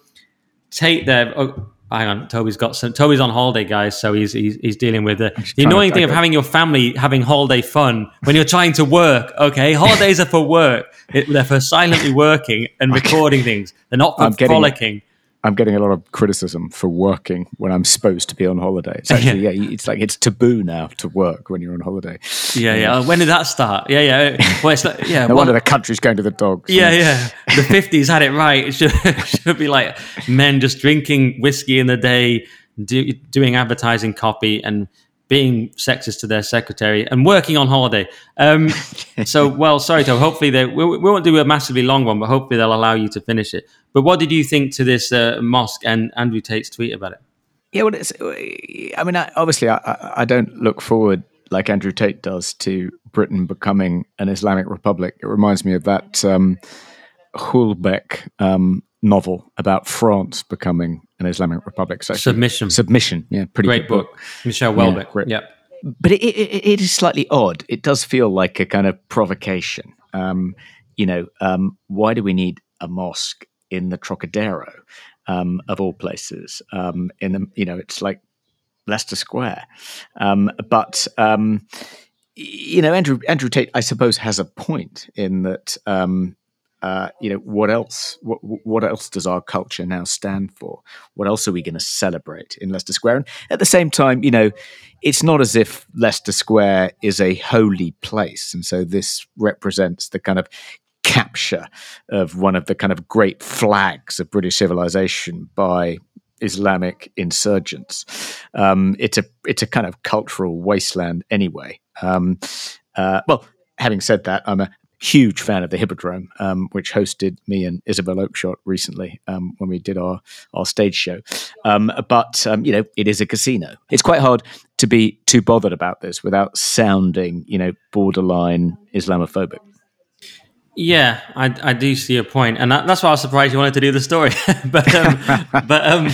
Tate there, uh, hang on, Toby's got some. Toby's on holiday, guys, so he's he's, he's dealing with the, the annoying thing of having your family having holiday fun when you're trying to work. Okay, holidays are for work. It, they're for silently working and recording things. They're not for I'm frolicking. I'm getting a lot of criticism for working when I'm supposed to be on holiday. It's actually, [LAUGHS] yeah, yeah it's like it's taboo now to work when you're on holiday. Yeah, yeah. When did that start? Yeah, yeah. Well, it's like, yeah. [LAUGHS] no well, wonder the country's going to the dogs. Yeah, yeah. The 50s had it right. It should, [LAUGHS] should be like men just drinking whiskey in the day, do, doing advertising copy, and being sexist to their secretary and working on holiday. Um, so, well, sorry, Tom. Hopefully, they we, we, won't do a massively long one, but hopefully they'll allow you to finish it. But what did you think to this uh, mosque and Andrew Tate's tweet about it? Yeah, well, it's, I mean, I, obviously, I, I don't look forward like Andrew Tate does to Britain becoming an Islamic republic. It reminds me of that um, Houellebecq um, novel about France becoming an Islamic republic. So submission, submission, yeah, pretty great book. book. Michel Houellebecq. Yeah, yep. But it, it, it is slightly odd. It does feel like a kind of provocation. Um, you know, um, why do we need a mosque in the Trocadero, um, of all places? Um, in the, you know, it's like Leicester Square. Um, but um, you know, Andrew Andrew Tate, I suppose, has a point in that um, uh, you know, what else? What, what else does our culture now stand for? What else are we going to celebrate in Leicester Square? And at the same time, you know, it's not as if Leicester Square is a holy place, and so this represents the kind of capture of one of the kind of great flags of British civilization by Islamic insurgents. Um, it's a it's a kind of cultural wasteland anyway. Um, uh, well, having said that, I'm a huge fan of the Hippodrome, um, which hosted me and Isabel Oakeshott recently um, when we did our our stage show. Um, but um, you know, it is a casino. It's quite hard to be too bothered about this without sounding, you know, borderline Islamophobic. Yeah, I, I do see a point, and that, that's why I was surprised you wanted to do the story. [LAUGHS] but um, [LAUGHS] but um,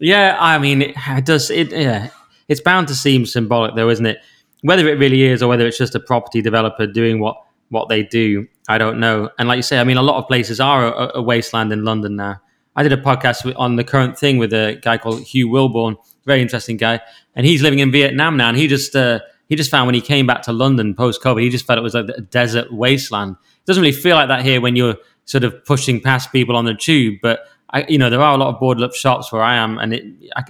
yeah, I mean, it, it does. It yeah, it's bound to seem symbolic, though, isn't it? Whether it really is, or whether it's just a property developer doing what what they do, I don't know. And like you say, I mean, a lot of places are a, a wasteland in London now. I did a podcast on the current thing with a guy called Hugh Wilborn, very interesting guy, and he's living in Vietnam now. And he just uh, he just found when he came back to London post COVID, he just felt it was like a desert wasteland. Doesn't really feel like that here when you're sort of pushing past people on the tube, but I, you know there are a lot of boarded up shops where I am, and it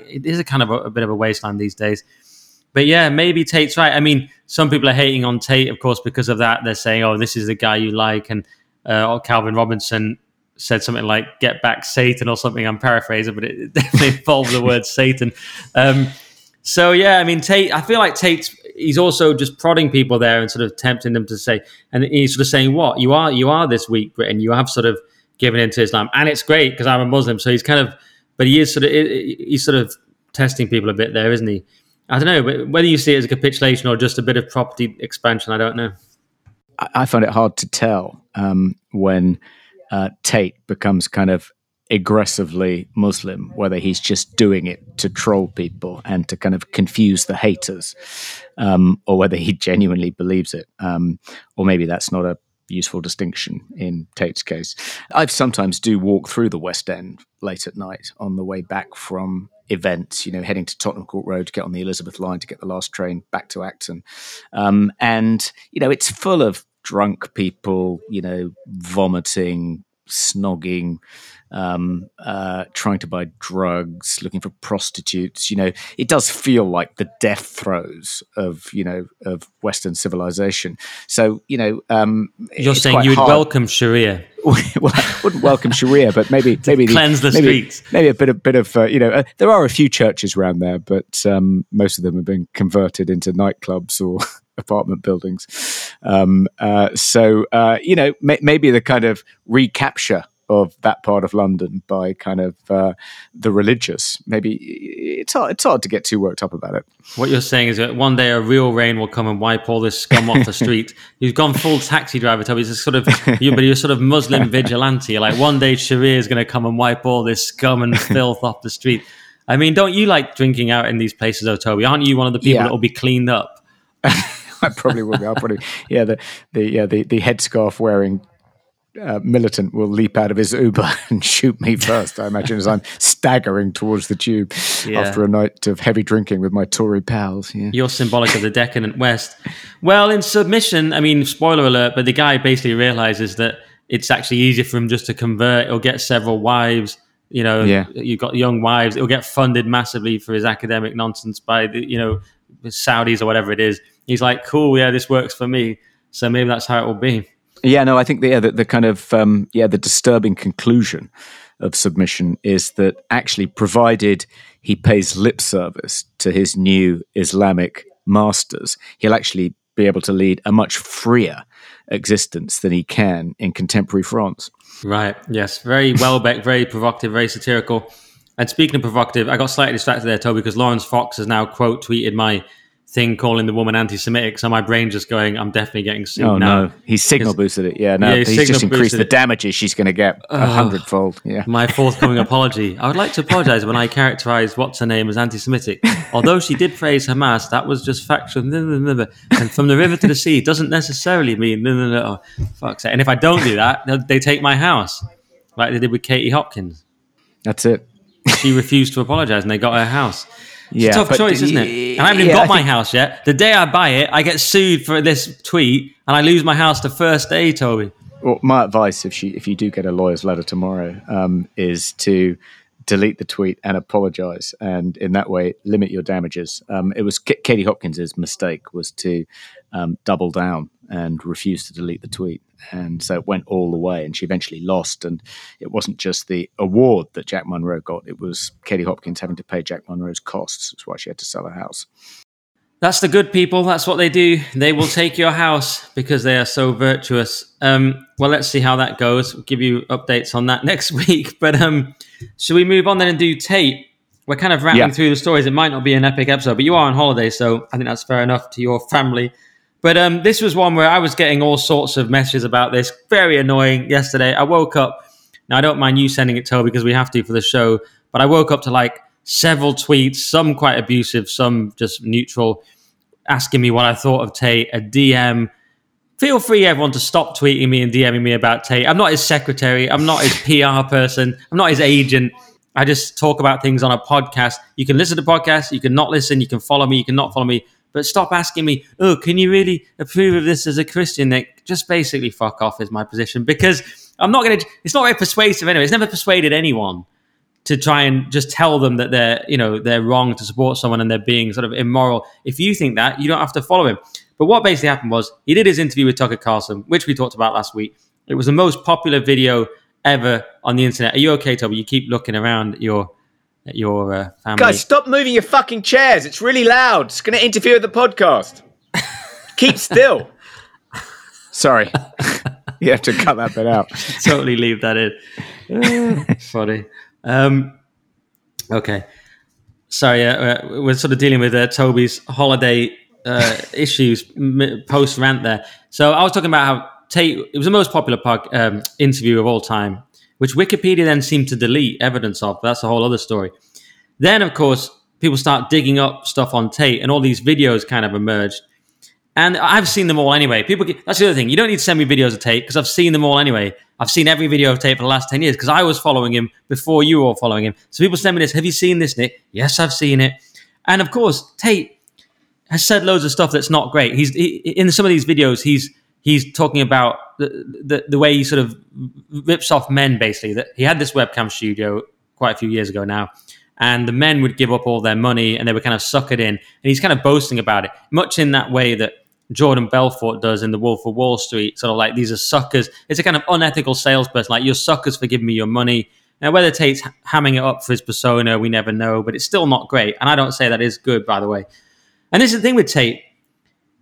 it is a kind of a, a bit of a wasteland these days. But yeah, maybe Tate's right. I mean, some people are hating on Tate, of course, because of that. They're saying, "Oh, this is the guy you like," and uh, Calvin Robinson said something like "Get back, Satan" or something. I'm paraphrasing, but it [LAUGHS] definitely involved the word Satan. Um, so yeah, I mean, Tate. I feel like Tate's he's also just prodding people there and sort of tempting them to say, and he's sort of saying, "What you are, you are this week, Britain. You have sort of given into Islam, and it's great because I'm a Muslim." So he's kind of, but he is sort of he's sort of testing people a bit there, isn't he? I don't know whether you see it as a capitulation or just a bit of property expansion. I don't know. I find it hard to tell um, when uh, Tate becomes kind of aggressively Muslim, whether he's just doing it to troll people and to kind of confuse the haters, um, or whether he [LAUGHS] genuinely believes it, um, or maybe that's not a useful distinction in Tate's case. I sometimes do walk through the West End late at night on the way back from events, you know, heading to Tottenham Court Road to get on the Elizabeth line to get the last train back to Acton. Um, and, you know, it's full of drunk people, you know, vomiting, snogging, um, uh, trying to buy drugs, looking for prostitutes. You know, it does feel like the death throes of you know of Western civilization. So you know, um, you're saying you would welcome Sharia. [LAUGHS] well, I wouldn't welcome Sharia, but maybe maybe cleanse the maybe, streets. Maybe a bit of bit of uh, you know. Uh, there are a few churches around there, but um, most of them have been converted into nightclubs or apartment buildings. Um, uh, so uh, you know, may, maybe the kind of recapture of that part of London by kind of uh, the religious. Maybe it's hard, it's hard to get too worked up about it. What you're saying is that one day a real rain will come and wipe all this scum off the [LAUGHS] street. You've gone full taxi driver, Toby. It's sort of you, but you're sort of Muslim [LAUGHS] vigilante. Like one day Sharia is going to come and wipe all this scum and filth off the street. I mean, don't you like drinking out in these places, though, Toby? Aren't you one of the people yeah. that will be cleaned up? [LAUGHS] [LAUGHS] I probably will be. I'll probably, yeah, the the yeah the the headscarf wearing uh, militant will leap out of his Uber [LAUGHS] and shoot me first. I imagine as I'm staggering towards the tube yeah. after a night of heavy drinking with my Tory pals. Yeah. You're symbolic of the decadent West. Well, in submission, I mean, spoiler alert, but the guy basically realizes that it's actually easier for him just to convert or get several wives. You know, yeah. you've got young wives. It'll get funded massively for his academic nonsense by the, you know, Saudis or whatever it is. He's like, cool, yeah, this works for me. So maybe that's how it will be. Yeah, no, I think the, yeah, the, the kind of um, yeah, the disturbing conclusion of submission is that actually, provided he pays lip service to his new Islamic masters, he'll actually be able to lead a much freer existence than he can in contemporary France. Right. Yes. Very Houellebecq, very provocative, very satirical. And speaking of provocative, I got slightly distracted there, Toby, because Laurence Fox has now quote tweeted my thing calling the woman anti-Semitic. So my brain just going, I'm definitely getting sued. Oh now. no, he's signal boosted it. Yeah, no, yeah, he's, he's just increased the damages she's going to get a hundredfold. Yeah, my forthcoming [LAUGHS] apology. I would like to apologize when I characterized what's her name as anti-Semitic. Although she did praise Hamas, that was just factual. And from the river to the sea doesn't necessarily mean no, no, no. Oh, fuck's sake. And if I don't do that, they take my house, like they did with Katie Hopkins. That's it. She refused to apologize, and they got her house. It's yeah, a tough choice, isn't it? And I haven't even got my house yet. The day I buy it, I get sued for this tweet, and I lose my house the first day, Toby. Well, my advice, if she, if you do get a lawyer's letter tomorrow, um, is to delete the tweet and apologize, and in that way limit your damages. Um, it was K- Katie Hopkins's mistake was to um, double down and refuse to delete the tweet. And so it went all the way, and she eventually lost. And it wasn't just the award that Jack Monroe got, it was Katie Hopkins having to pay Jack Monroe's costs. That's why she had to sell her house. That's the good people. That's what they do. They will take your house because they are so virtuous. Um, well, let's see how that goes. We'll give you updates on that [LAUGHS] next week. But um, should we move on then and do Tate? We're kind of rattling yeah. through the stories. It might not be an epic episode, but you are on holiday, so I think that's fair enough to your family. But um, this was one where I was getting all sorts of messages about this. Very annoying yesterday. I woke up. Now, I don't mind you sending it, to because we have to for the show. But I woke up to like several tweets, some quite abusive, some just neutral, asking me what I thought of Tate, a DM. Feel free, everyone, to stop tweeting me and DMing me about Tate. I'm not his secretary. I'm not his PR person. I'm not his agent. I just talk about things on a podcast. You can listen to podcasts. You can not listen. You can follow me. You can not follow me. But stop asking me, oh, can you really approve of this as a Christian, Nick? Just basically fuck off is my position because I'm not going to, it's not very persuasive anyway. It's never persuaded anyone to try and just tell them that they're, you know, they're wrong to support someone and they're being sort of immoral. If you think that, you don't have to follow him. But what basically happened was he did his interview with Tucker Carlson, which we talked about last week. It was the most popular video ever on the internet. Are you okay, Toby? You keep looking around your your uh, family. Guys, stop moving your fucking chairs. It's really loud. It's going to interfere with the podcast. Keep [LAUGHS] still. Sorry. you have to cut that bit out. [LAUGHS] totally leave that in. [LAUGHS] funny. Um, okay. Sorry, uh, we're sort of dealing with uh, Toby's holiday uh, issues post rant there. So I was talking about how Tate, it was the most popular pod, um, interview of all time which Wikipedia then seemed to delete evidence of. That's a whole other story. Then, of course, people start digging up stuff on Tate, and all these videos kind of emerged. And I've seen them all anyway. People, that's the other thing. You don't need to send me videos of Tate because I've seen them all anyway. I've seen every video of Tate for the last ten years because I was following him before you were following him. So people send me this. Have you seen this, Nick? Yes, I've seen it. And of course, Tate has said loads of stuff that's not great. He's he, in some of these videos. He's he's talking about the, the, way he sort of rips off men basically that he had this webcam studio quite a few years ago now and the men would give up all their money and they were kind of suckered in. And he's kind of boasting about it much in that way that jordan belfort does in the wolf of wall street sort of like these are suckers. It's a kind of unethical salesperson like you're suckers for giving me your money. Now whether tate's hamming it up for his persona we never know but it's still not great and i don't say that is good by the way. And this is the thing with tate.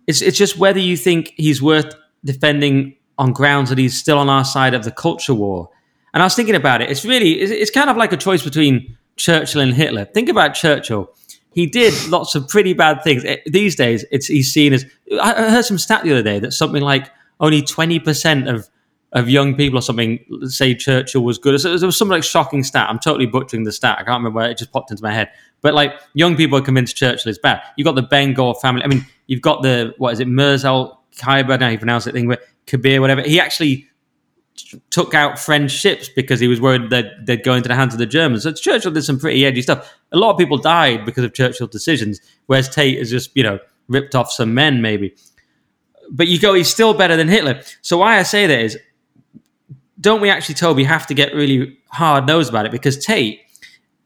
It's, it's just whether you think he's worth defending on grounds that he's still on our side of the culture war. And I was thinking about it. It's really, it's kind of like a choice between Churchill and Hitler. Think about Churchill. He did lots of pretty bad things. Eh, these days, it's he's seen as. I heard some stat the other day that something like only twenty percent of of young people or something say Churchill was good. There was some like shocking stat. I'm totally butchering the stat. I can't remember where it just popped into my head. But like young people are convinced Churchill is bad. You've got the Bengal famine. I mean, you've got the what is it, Merzal Kaiba, now you pronounce it thing, but Kabir, whatever. He actually took out French ships because he was worried that they'd go into the hands of the Germans. So Churchill did some pretty edgy stuff. A lot of people died because of Churchill's decisions, whereas Tate has just, you know, ripped off some men maybe. But you go, he's still better than Hitler. So why I say that is, don't we actually, Toby, have to get really hard nosed about it? Because Tate,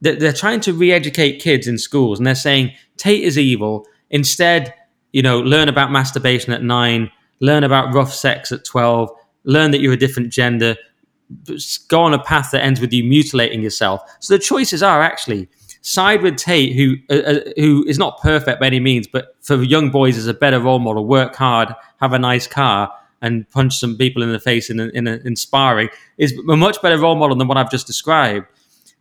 they're trying to re-educate kids in schools, and they're saying Tate is evil. Instead, you know, learn about masturbation at nine, learn about rough sex at twelve, learn that you're a different gender, go on a path that ends with you mutilating yourself. So the choices are actually side with Tate, who uh, uh, who is not perfect by any means, but for young boys is a better role model. Work hard, have a nice car, and punch some people in the face in, in, in inspiring is a much better role model than what I've just described.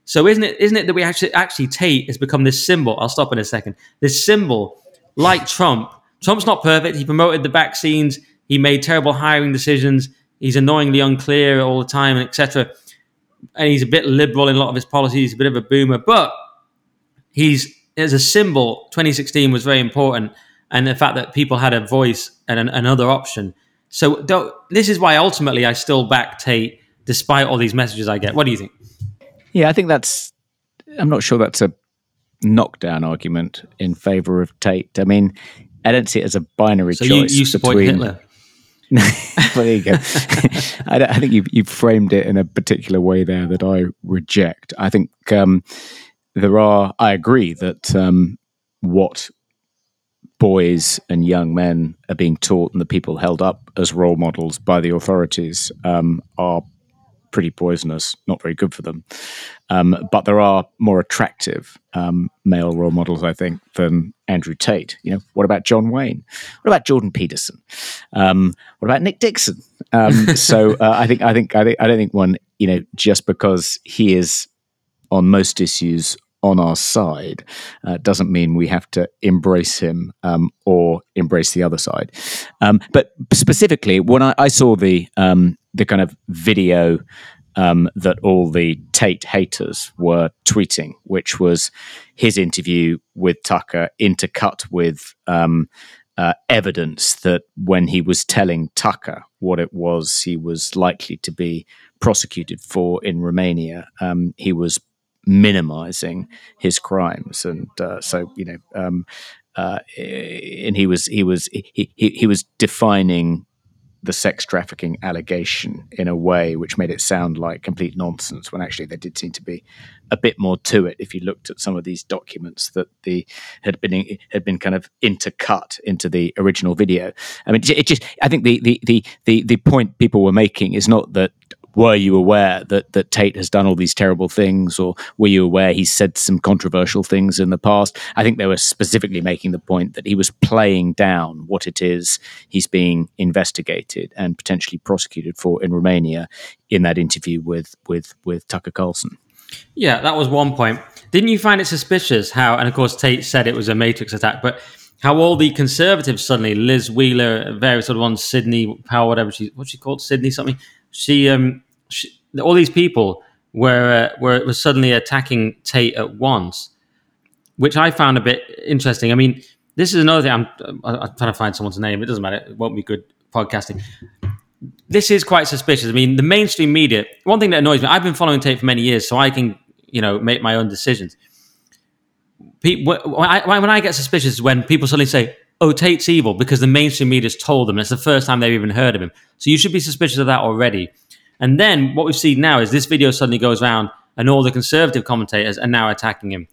So isn't it isn't it that we actually actually Tate has become this symbol? I'll stop in a second. This symbol, like Trump. Trump's not perfect. He promoted the vaccines. He made terrible hiring decisions. He's annoyingly unclear all the time, and etc. And he's a bit liberal in a lot of his policies. He's a bit of a boomer, but he's as a symbol. 2016 was very important, and the fact that people had a voice and an, another option. So this is why ultimately I still back Tate, despite all these messages I get. What do you think? Yeah, I think that's. I'm not sure that's a knockdown argument in favour of Tate. I mean, I don't see it as a binary so choice. You, you support between, Hitler? [LAUGHS] well, there you go. [LAUGHS] I, I, think you've, you've, framed it in a particular way there that I reject. I think um, there are. I agree that um, what boys and young men are being taught and the people held up as role models by the authorities um, are pretty poisonous, not very good for them. Um, but there are more attractive um, male role models, I think, than Andrew Tate. You know, what about John Wayne? What about Jordan Peterson? Um, what about Nick Dixon? Um, [LAUGHS] so uh, I think I think I think I don't think one you know just because he is on most issues on our side uh, doesn't mean we have to embrace him um, or embrace the other side. Um, but specifically, when I, I saw the um, the kind of video um, that all the Tate haters were tweeting, which was his interview with Tucker intercut with um, uh, evidence that when he was telling Tucker what it was he was likely to be prosecuted for in Romania, um, he was minimizing his crimes, and uh, so you know, um, uh, and he was he was he, he, he was defining the sex trafficking allegation in a way which made it sound like complete nonsense when actually there did seem to be a bit more to it if you looked at some of these documents that the had been had been kind of intercut into the original video. I mean it just i think the the the the, the point people were making is not that were you aware that that Tate has done all these terrible things, or were you aware he said some controversial things in the past? I think they were specifically making the point that he was playing down what it is he's being investigated and potentially prosecuted for in Romania in that interview with with with Tucker Carlson. Yeah, that was one point. Didn't you find it suspicious how, and of course Tate said it was a matrix attack, but how all the conservatives suddenly, Liz Wheeler, various other ones, Sidney Powell, whatever she, what's she called, Sydney something, she, um, she, all these people were uh, were, suddenly attacking Tate at once, which I found a bit interesting. I mean, this is another thing. I'm, I'm trying to find someone's name. It doesn't matter. It won't be good podcasting. This is quite suspicious. I mean, the mainstream media. One thing that annoys me. I've been following Tate for many years, so I can you know make my own decisions. People, when I, when I get suspicious when people suddenly say, oh, Tate's evil because the mainstream media's told them. It's the first time they've even heard of him. So you should be suspicious of that already. And then what we've seen now is this video suddenly goes around and all the conservative commentators are now attacking him.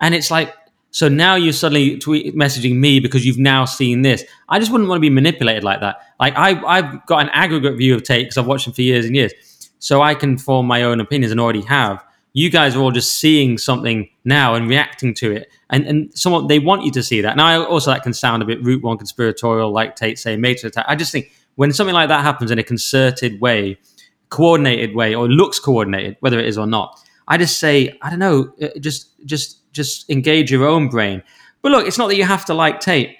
And it's like, so now you're suddenly tweet messaging me because you've now seen this. I just wouldn't want to be manipulated like that. Like I, I've got an aggregate view of Tate because I've watched him for years and years. So I can form my own opinions and already have. You guys are all just seeing something now and reacting to it and and someone they want you to see that. Now, also that can sound a bit root one conspiratorial, like Tate say Matrix attack. I just think when something like that happens in a concerted way, coordinated way, or looks coordinated, whether it is or not, I just say I don't know, uh, just just just engage your own brain. But look, it's not that you have to like Tate.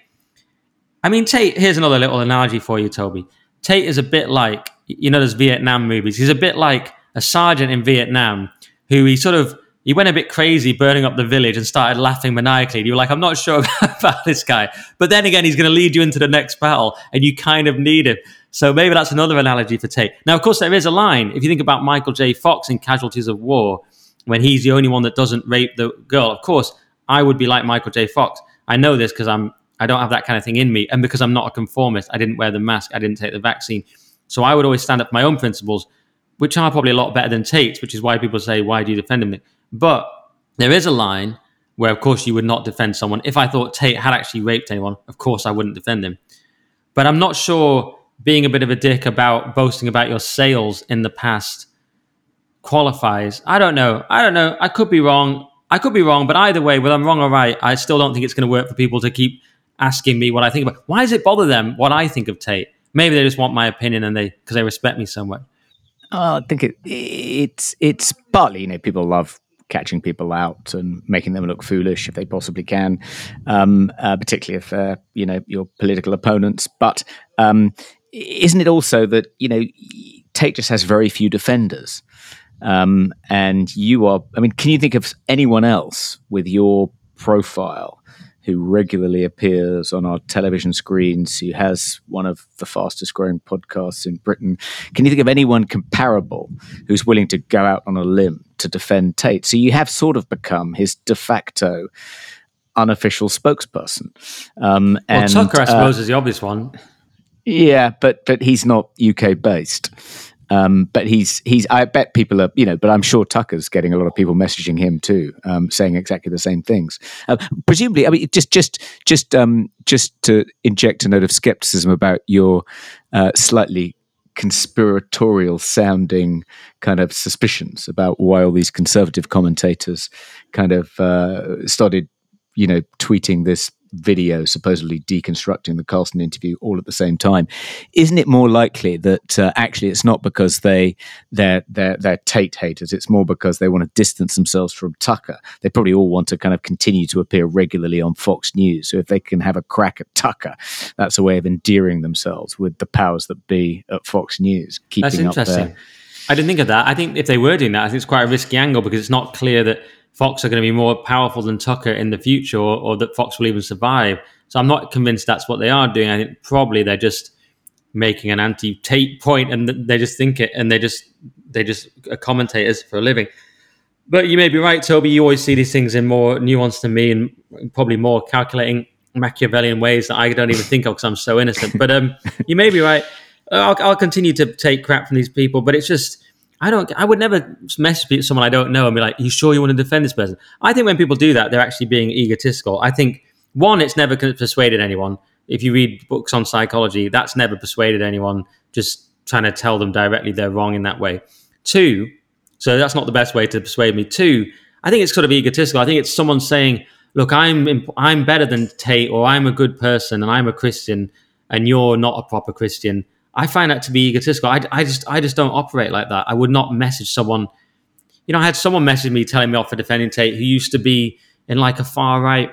I mean, Tate. Here's another little analogy for you, Toby. Tate is a bit like you know, there's Vietnam movies. He's a bit like a sergeant in Vietnam who he sort of he went a bit crazy burning up the village and started laughing maniacally. And you were like, I'm not sure [LAUGHS] about, this guy. But then again, he's going to lead you into the next battle and you kind of need him. So maybe that's another analogy for Tate. Now, of course, there is a line. If you think about Michael J. Fox in Casualties of War, when he's the only one that doesn't rape the girl, of course, I would be like Michael J. Fox. I know this because I'm I don't have that kind of thing in me, and because I'm not a conformist, I didn't wear the mask, I didn't take the vaccine. So I would always stand up for my own principles, which are probably a lot better than Tate's, which is why people say, "Why do you defend him?" But there is a line where, of course, you would not defend someone. If I thought Tate had actually raped anyone, of course, I wouldn't defend him. But I'm not sure being a bit of a dick about boasting about your sales in the past qualifies. I don't know. I don't know. I could be wrong. I could be wrong, but either way, whether I'm wrong or right, I still don't think it's going to work for people to keep asking me what I think about. Why does it bother them what I think of Tate? Maybe they just want my opinion and they because they respect me somewhat. Uh, I think it, it's it's partly you know people love catching people out and making them look foolish if they possibly can, um, uh, particularly if uh, you know your political opponents. But um, isn't it also that you know Tate just has very few defenders, um, and you are? I mean, can you think of anyone else with your profile? Who regularly appears on our television screens, who has one of the fastest growing podcasts in Britain. Can you think of anyone comparable who's willing to go out on a limb to defend Tate. So you have sort of become his de facto unofficial spokesperson. Um, well, Tucker, I suppose, uh, is the obvious one. Yeah, but but he's not UK based. Um, but he's he's. I bet people are you know. But I'm sure Tucker's getting a lot of people messaging him too, um, saying exactly the same things. Uh, presumably, I mean, just just just um, just to inject a note of skepticism about your uh, slightly conspiratorial sounding kind of suspicions about why all these conservative commentators kind of uh, started, you know, tweeting this video supposedly deconstructing the Carlson interview all at the same time. Isn't it more likely that uh, actually it's not because they they're they're they're Tate haters? It's more because they want to distance themselves from Tucker. They probably all want to kind of continue to appear regularly on Fox News. So if they can have a crack at Tucker, that's a way of endearing themselves with the powers that be at Fox News. Keeping that's interesting. Up I didn't think of that. I think if they were doing that, I think it's quite a risky angle because it's not clear that Fox are going to be more powerful than Tucker in the future, or, or, that Fox will even survive. So I'm not convinced that's what they are doing. I think probably they're just making an anti-Tate point, and they just think it, and they just they just are commentators for a living. But you may be right, Toby. You always see these things in more nuanced than me, and probably more calculating Machiavellian ways that I don't even think of because I'm so innocent. But um, you may be right. I'll, I'll continue to take crap from these people, but it's just I don't. I would never message someone I don't know and be like, "You sure you want to defend this person?" I think when people do that, they're actually being egotistical. I think one, it's never persuaded anyone. If you read books on psychology, that's never persuaded anyone. Just trying to tell them directly they're wrong in that way. Two, so that's not the best way to persuade me. Two, I think it's sort of egotistical. I think it's someone saying, "Look, I'm I'm better than Tate, or I'm a good person, and I'm a Christian, and you're not a proper Christian." I find that to be egotistical. I, I just I just don't operate like that. I would not message someone. You know, I had someone message me telling me off for defending Tate who used to be in like a far right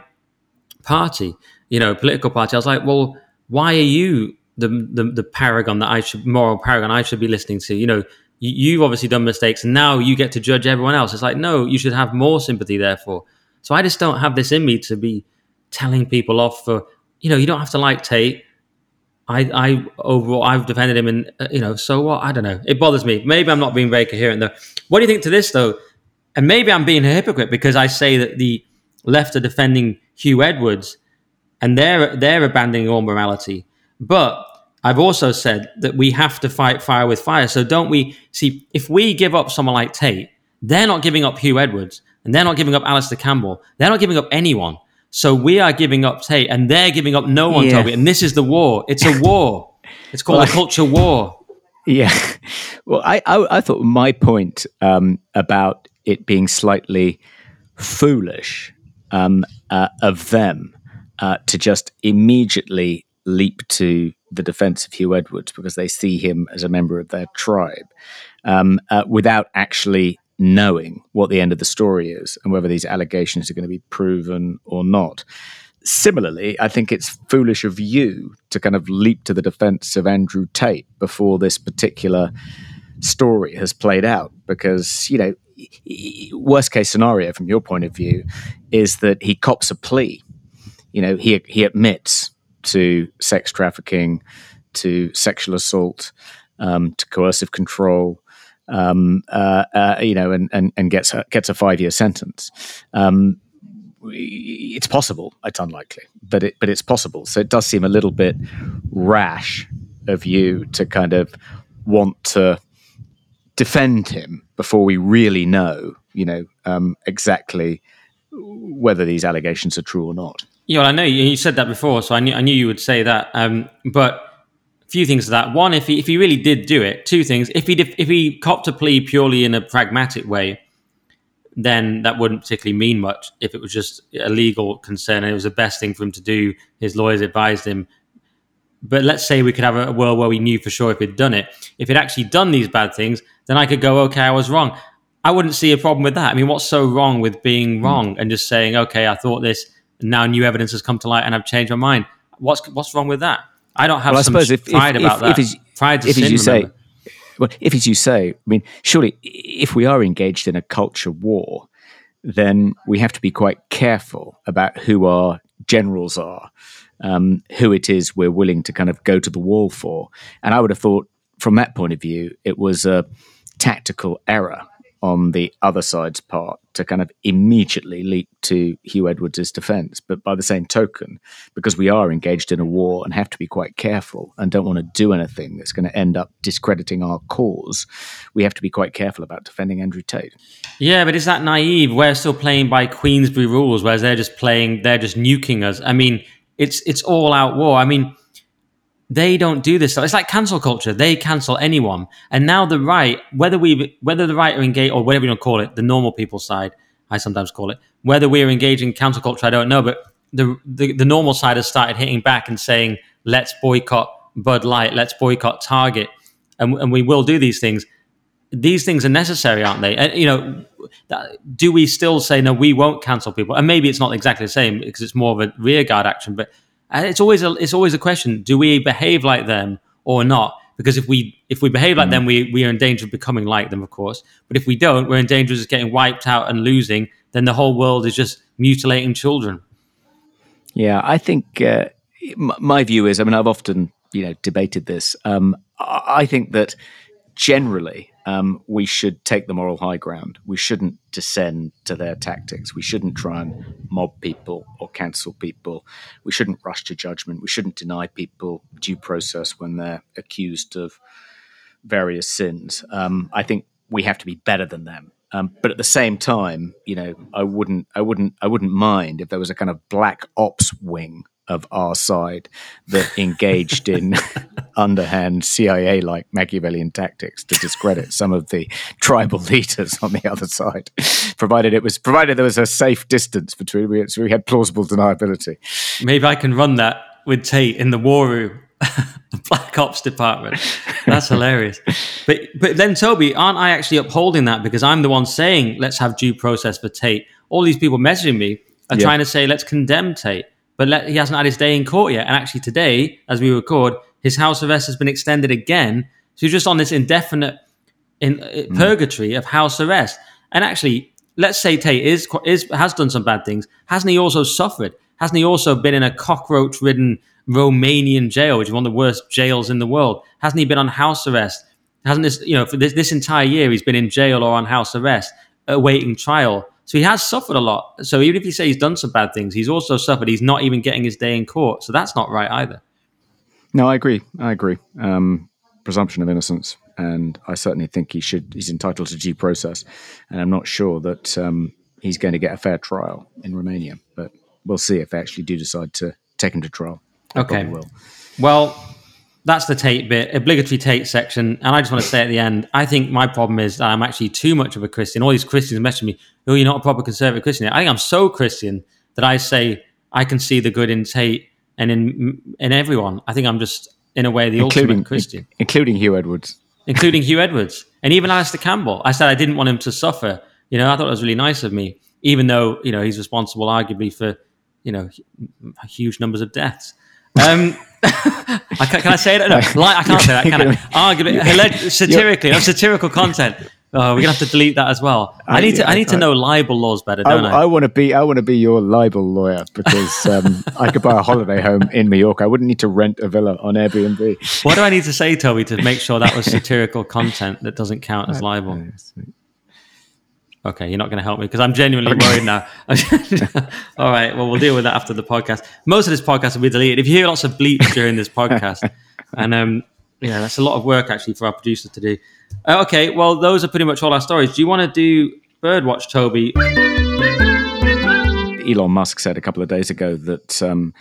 party, you know, political party. I was like, well, why are you the, the the paragon that I should moral paragon I should be listening to? You know, you, you've obviously done mistakes, and now you get to judge everyone else. It's like, no, you should have more sympathy. Therefore, so I just don't have this in me to be telling people off for. You know, you don't have to like Tate I, I overall, I've defended him, and uh, you know, so what? I don't know. It bothers me. Maybe I'm not being very coherent though. What do you think to this though? And maybe I'm being a hypocrite because I say that the left are defending Huw Edwards, and they're they're abandoning all morality. But I've also said that we have to fight fire with fire. So don't we see if we give up someone like Tate, they're not giving up Huw Edwards, and they're not giving up Alastair Campbell. They're not giving up anyone. So we are giving up Tate, and they're giving up no one, yeah. Toby. And this is the war. It's a war. It's called well, a culture war. Yeah. [LAUGHS] Well, I I, I thought my point um, about it being slightly foolish um, uh, of them uh, to just immediately leap to the defense of Huw Edwards because they see him as a member of their tribe um, uh, without actually knowing what the end of the story is and whether these allegations are going to be proven or not. Similarly, I think it's foolish of you to kind of leap to the defense of Andrew Tate before this particular story has played out because, you know, worst case scenario from your point of view is that he cops a plea. You know, he he admits to sex trafficking, to sexual assault, um, to coercive control, um, uh, uh, you know, and, and, and gets a, gets a five year sentence. Um, it's possible. It's unlikely, but it, but it's possible. So it does seem a little bit rash of you to kind of want to defend him before we really know, you know, um, exactly whether these allegations are true or not. Yeah, well, I know you, you said that before, so I knew I knew you would say that. Um, but few things to that. One, if he if he really did do it, two things. If he if he copped a plea purely in a pragmatic way, then that wouldn't particularly mean much. If it was just a legal concern and it was the best thing for him to do, his lawyers advised him. But let's say we could have a world where we knew for sure if he'd done it. If he'd actually done these bad things, then I could go, okay, I was wrong. I wouldn't see a problem with that. I mean, what's so wrong with being hmm. wrong and just saying, okay, I thought this, now new evidence has come to light and I've changed my mind? What's what's wrong with that? I don't have well, some if, pride if, about if, that. If pride if sin, you say, well, if as you say, I mean, surely if we are engaged in a culture war, then we have to be quite careful about who our generals are, um, who it is we're willing to kind of go to the wall for. And I would have thought, from that point of view, it was a tactical error on the other side's part to kind of immediately leap to Huw Edwards' defense. But by the same token, because we are engaged in a war and have to be quite careful and don't want to do anything that's going to end up discrediting our cause, we have to be quite careful about defending Andrew Tate. Yeah, but is that naive? We're still playing by Queensberry rules, whereas they're just playing, they're just nuking us. I mean, it's it's all out war. I mean, they don't do this stuff. It's like cancel culture. They cancel anyone. And now the right, whether we whether the right are engaged or whatever you want to call it, the normal people side, I sometimes call it, whether we're engaging in cancel culture, I don't know. But the, the, the normal side has started hitting back and saying, let's boycott Bud Light, let's boycott Target. And, and we will do these things. These things are necessary, aren't they? And, you know, do we still say no? We won't cancel people, and maybe it's not exactly the same because it's more of a rearguard action. But and it's always a it's always a question: Do we behave like them or not? Because if we if we behave like mm. them, we we are in danger of becoming like them, of course. But if we don't, we're in danger of just getting wiped out and losing. Then the whole world is just mutilating children. Yeah, I think uh, my view is. I mean, I've often you know debated this. Um, I think that generally um, we should take the moral high ground. We shouldn't descend to their tactics. We shouldn't try and mob people or cancel people. We shouldn't rush to judgment. We shouldn't deny people due process when they're accused of various sins. Um, I think we have to be better than them. Um, but at the same time, you know, I wouldn't, I wouldn't, I wouldn't mind if there was a kind of black ops wing of our side that engaged in [LAUGHS] underhand CIA like Machiavellian tactics to discredit some of the tribal leaders on the other side, provided it was provided there was a safe distance between we so we had plausible deniability. Maybe I can run that with Tate in the war room. [LAUGHS] the Black Ops department. That's hilarious. But but then Toby, aren't I actually upholding that because I'm the one saying let's have due process for Tate? All these people messaging me are yeah. trying to say let's condemn Tate but let, he hasn't had his day in court yet. And actually, today, as we record, his house arrest has been extended again. So he's just on this indefinite in, mm. purgatory of house arrest. And actually, let's say Tate is, is has done some bad things. Hasn't he also suffered? Hasn't he also been in a cockroach-ridden Romanian jail, which is one of the worst jails in the world? Hasn't he been on house arrest? Hasn't this, you know, for this, this entire year he's been in jail or on house arrest, awaiting trial? So he has suffered a lot. So even if you say he's done some bad things, he's also suffered. He's not even getting his day in court. So that's not right either. No, I agree. I agree. Um, presumption of innocence, and I certainly think he should. He's entitled to due process, and I'm not sure that um, he's going to get a fair trial in Romania. But we'll see if they actually do decide to take him to trial. They okay. Will. Well, that's the Tate bit, obligatory Tate section. And I just want to say at the end, I think my problem is that I'm actually too much of a Christian. All these Christians messaging me, oh, you're not a proper conservative Christian. I think I'm so Christian that I say I can see the good in Tate and in in everyone. I think I'm just, in a way, the including, ultimate Christian. Including Huw Edwards. Including Huw Edwards. And even Alastair Campbell. I said I didn't want him to suffer. You know, I thought it was really nice of me, even though, you know, he's responsible arguably for, you know, huge numbers of deaths. Um, [LAUGHS] I can, can, I say that? No, [LAUGHS] like, I can't say that. Can I? [LAUGHS] Arguably, satirically, no, satirical content. Oh, we're gonna have to delete that as well. I, I need to. I, I need to know libel laws better, don't I? I, I want to be. I want to be your libel lawyer because um, I could buy a holiday home in New York. I wouldn't need to rent a villa on Airbnb. What do I need to say, Toby, to make sure that was satirical content that doesn't count as libel? Okay, you're not going to help me because I'm genuinely okay. worried now. [LAUGHS] All right, well, we'll deal with that after the podcast. Most of this podcast will be deleted. If you hear lots of bleeps during this podcast, [LAUGHS] and um, yeah, that's a lot of work actually for our producer to do. Uh, okay, well, those are pretty much all our stories. Do you want to do Birdwatch, Toby? Elon Musk said a couple of days ago that um,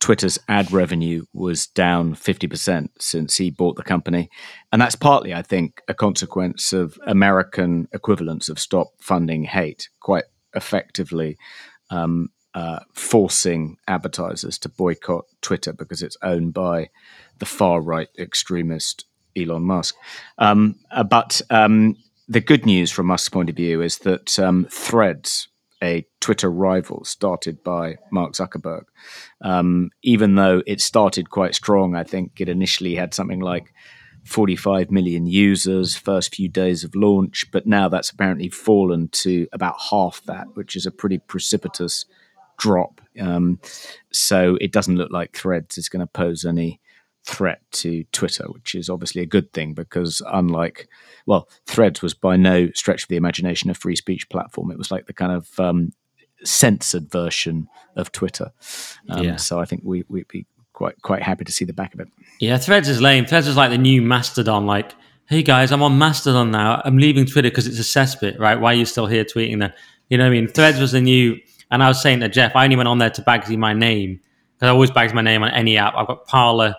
Twitter's ad revenue was down 50% since he bought the company. And that's partly, I think, a consequence of American equivalents of stop funding hate, quite effectively um, uh, forcing advertisers to boycott Twitter because it's owned by the far right extremist Elon Musk. Um, uh, but um, the good news from Musk's point of view is that um, Threads, a Twitter rival started by Mark Zuckerberg. Um, even though it started quite strong, I think it initially had something like 45 million users first few days of launch, but now that's apparently fallen to about half that, which is a pretty precipitous drop. Um, so it doesn't look like Threads is going to pose any threat to Twitter, which is obviously a good thing because unlike, well, Threads was by no stretch of the imagination a free speech platform. It was like the kind of um, censored version of Twitter. Um, yeah. So I think we, we'd be quite quite happy to see the back of it. Yeah, Threads is lame. Threads is like the new Mastodon. Like, hey guys, I'm on Mastodon now. I'm leaving Twitter because it's a cesspit, right? Why are you still here tweeting then? You know what I mean? Threads was the new, and I was saying to Geoff, I only went on there to bagsy my name because I always bags my name on any app. I've got Parler,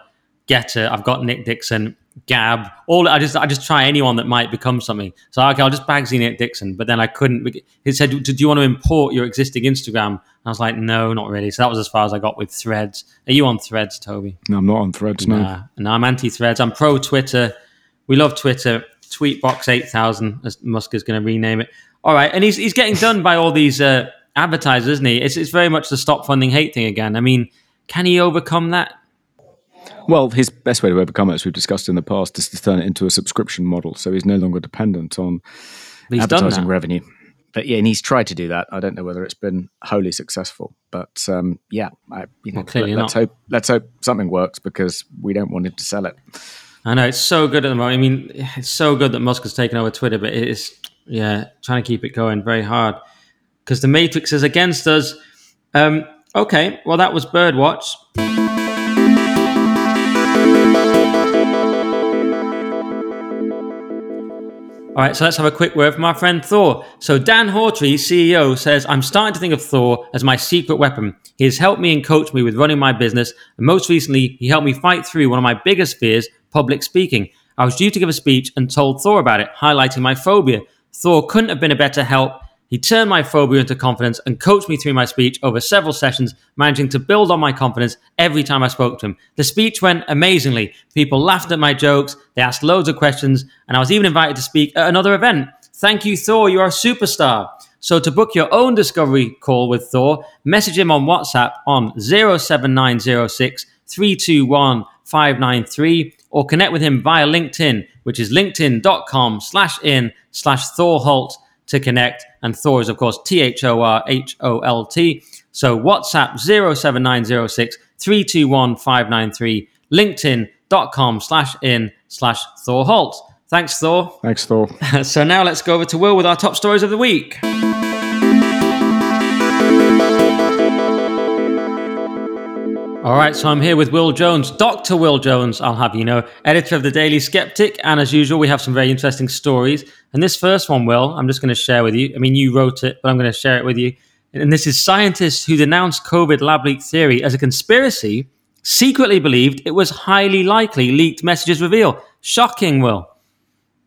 Gettr, I've got Nick Dixon, Gab. All I just I just try anyone that might become something. So okay, I'll just bag Nick Dixon. But then I couldn't. He said, "Do you want to import your existing Instagram?" And I was like, "No, not really." So that was as far as I got with Threads. Are you on Threads, Toby? No, I'm not on Threads. No, nah, no, I'm anti-Threads. I'm pro Twitter. We love Twitter. Tweetbox eight thousand, as Musk is going to rename it. All right, and he's he's getting done by all these uh, advertisers, isn't he? It's it's very much the stop funding hate thing again. I mean, can he overcome that? Well, his best way to overcome it, as we've discussed in the past, is to turn it into a subscription model. So he's no longer dependent on advertising revenue. But yeah, and he's tried to do that. I don't know whether it's been wholly successful, but um, yeah, I, you know, well, let, us hope let's hope something works because we don't want him to sell it. I know it's so good at the moment. I mean, it's so good that Musk has taken over Twitter, but it is yeah trying to keep it going very hard because the Matrix is against us. Um, okay, well that was Birdwatch. All right, so let's have a quick word from our friend Thor. So Dan Hawtrey, CEO, says, I'm starting to think of Thor as my secret weapon. He has helped me and coached me with running my business, and most recently, he helped me fight through one of my biggest fears, public speaking. I was due to give a speech and told Thor about it, highlighting my phobia. Thor couldn't have been a better help he turned my phobia into confidence and coached me through my speech over several sessions, managing to build on my confidence every time I spoke to him. The speech went amazingly. People laughed at my jokes, they asked loads of questions, and I was even invited to speak at another event. Thank you, Thor, you're a superstar. So to book your own discovery call with Thor, message him on WhatsApp on 07906 321 593 or connect with him via LinkedIn, which is linkedin.com slash in slash Thor Holt to connect. And Thor is, of course, T H O R H O L T. So WhatsApp 07906 321 593, LinkedIn.com slash in slash Thor Holt. Thanks, Thor. Thanks, Thor. [LAUGHS] so now let's go over to Will with our top stories of the week. All right, so I'm here with Will Jones, Dr. Will Jones, I'll have you know, editor of the Daily Sceptic. And as usual, we have some very interesting stories. And this first one, Will, I'm just going to share with you. I mean, you wrote it, but I'm going to share it with you. And this is scientists who denounced COVID lab leak theory as a conspiracy secretly believed it was highly likely leaked messages reveal. Shocking, Will.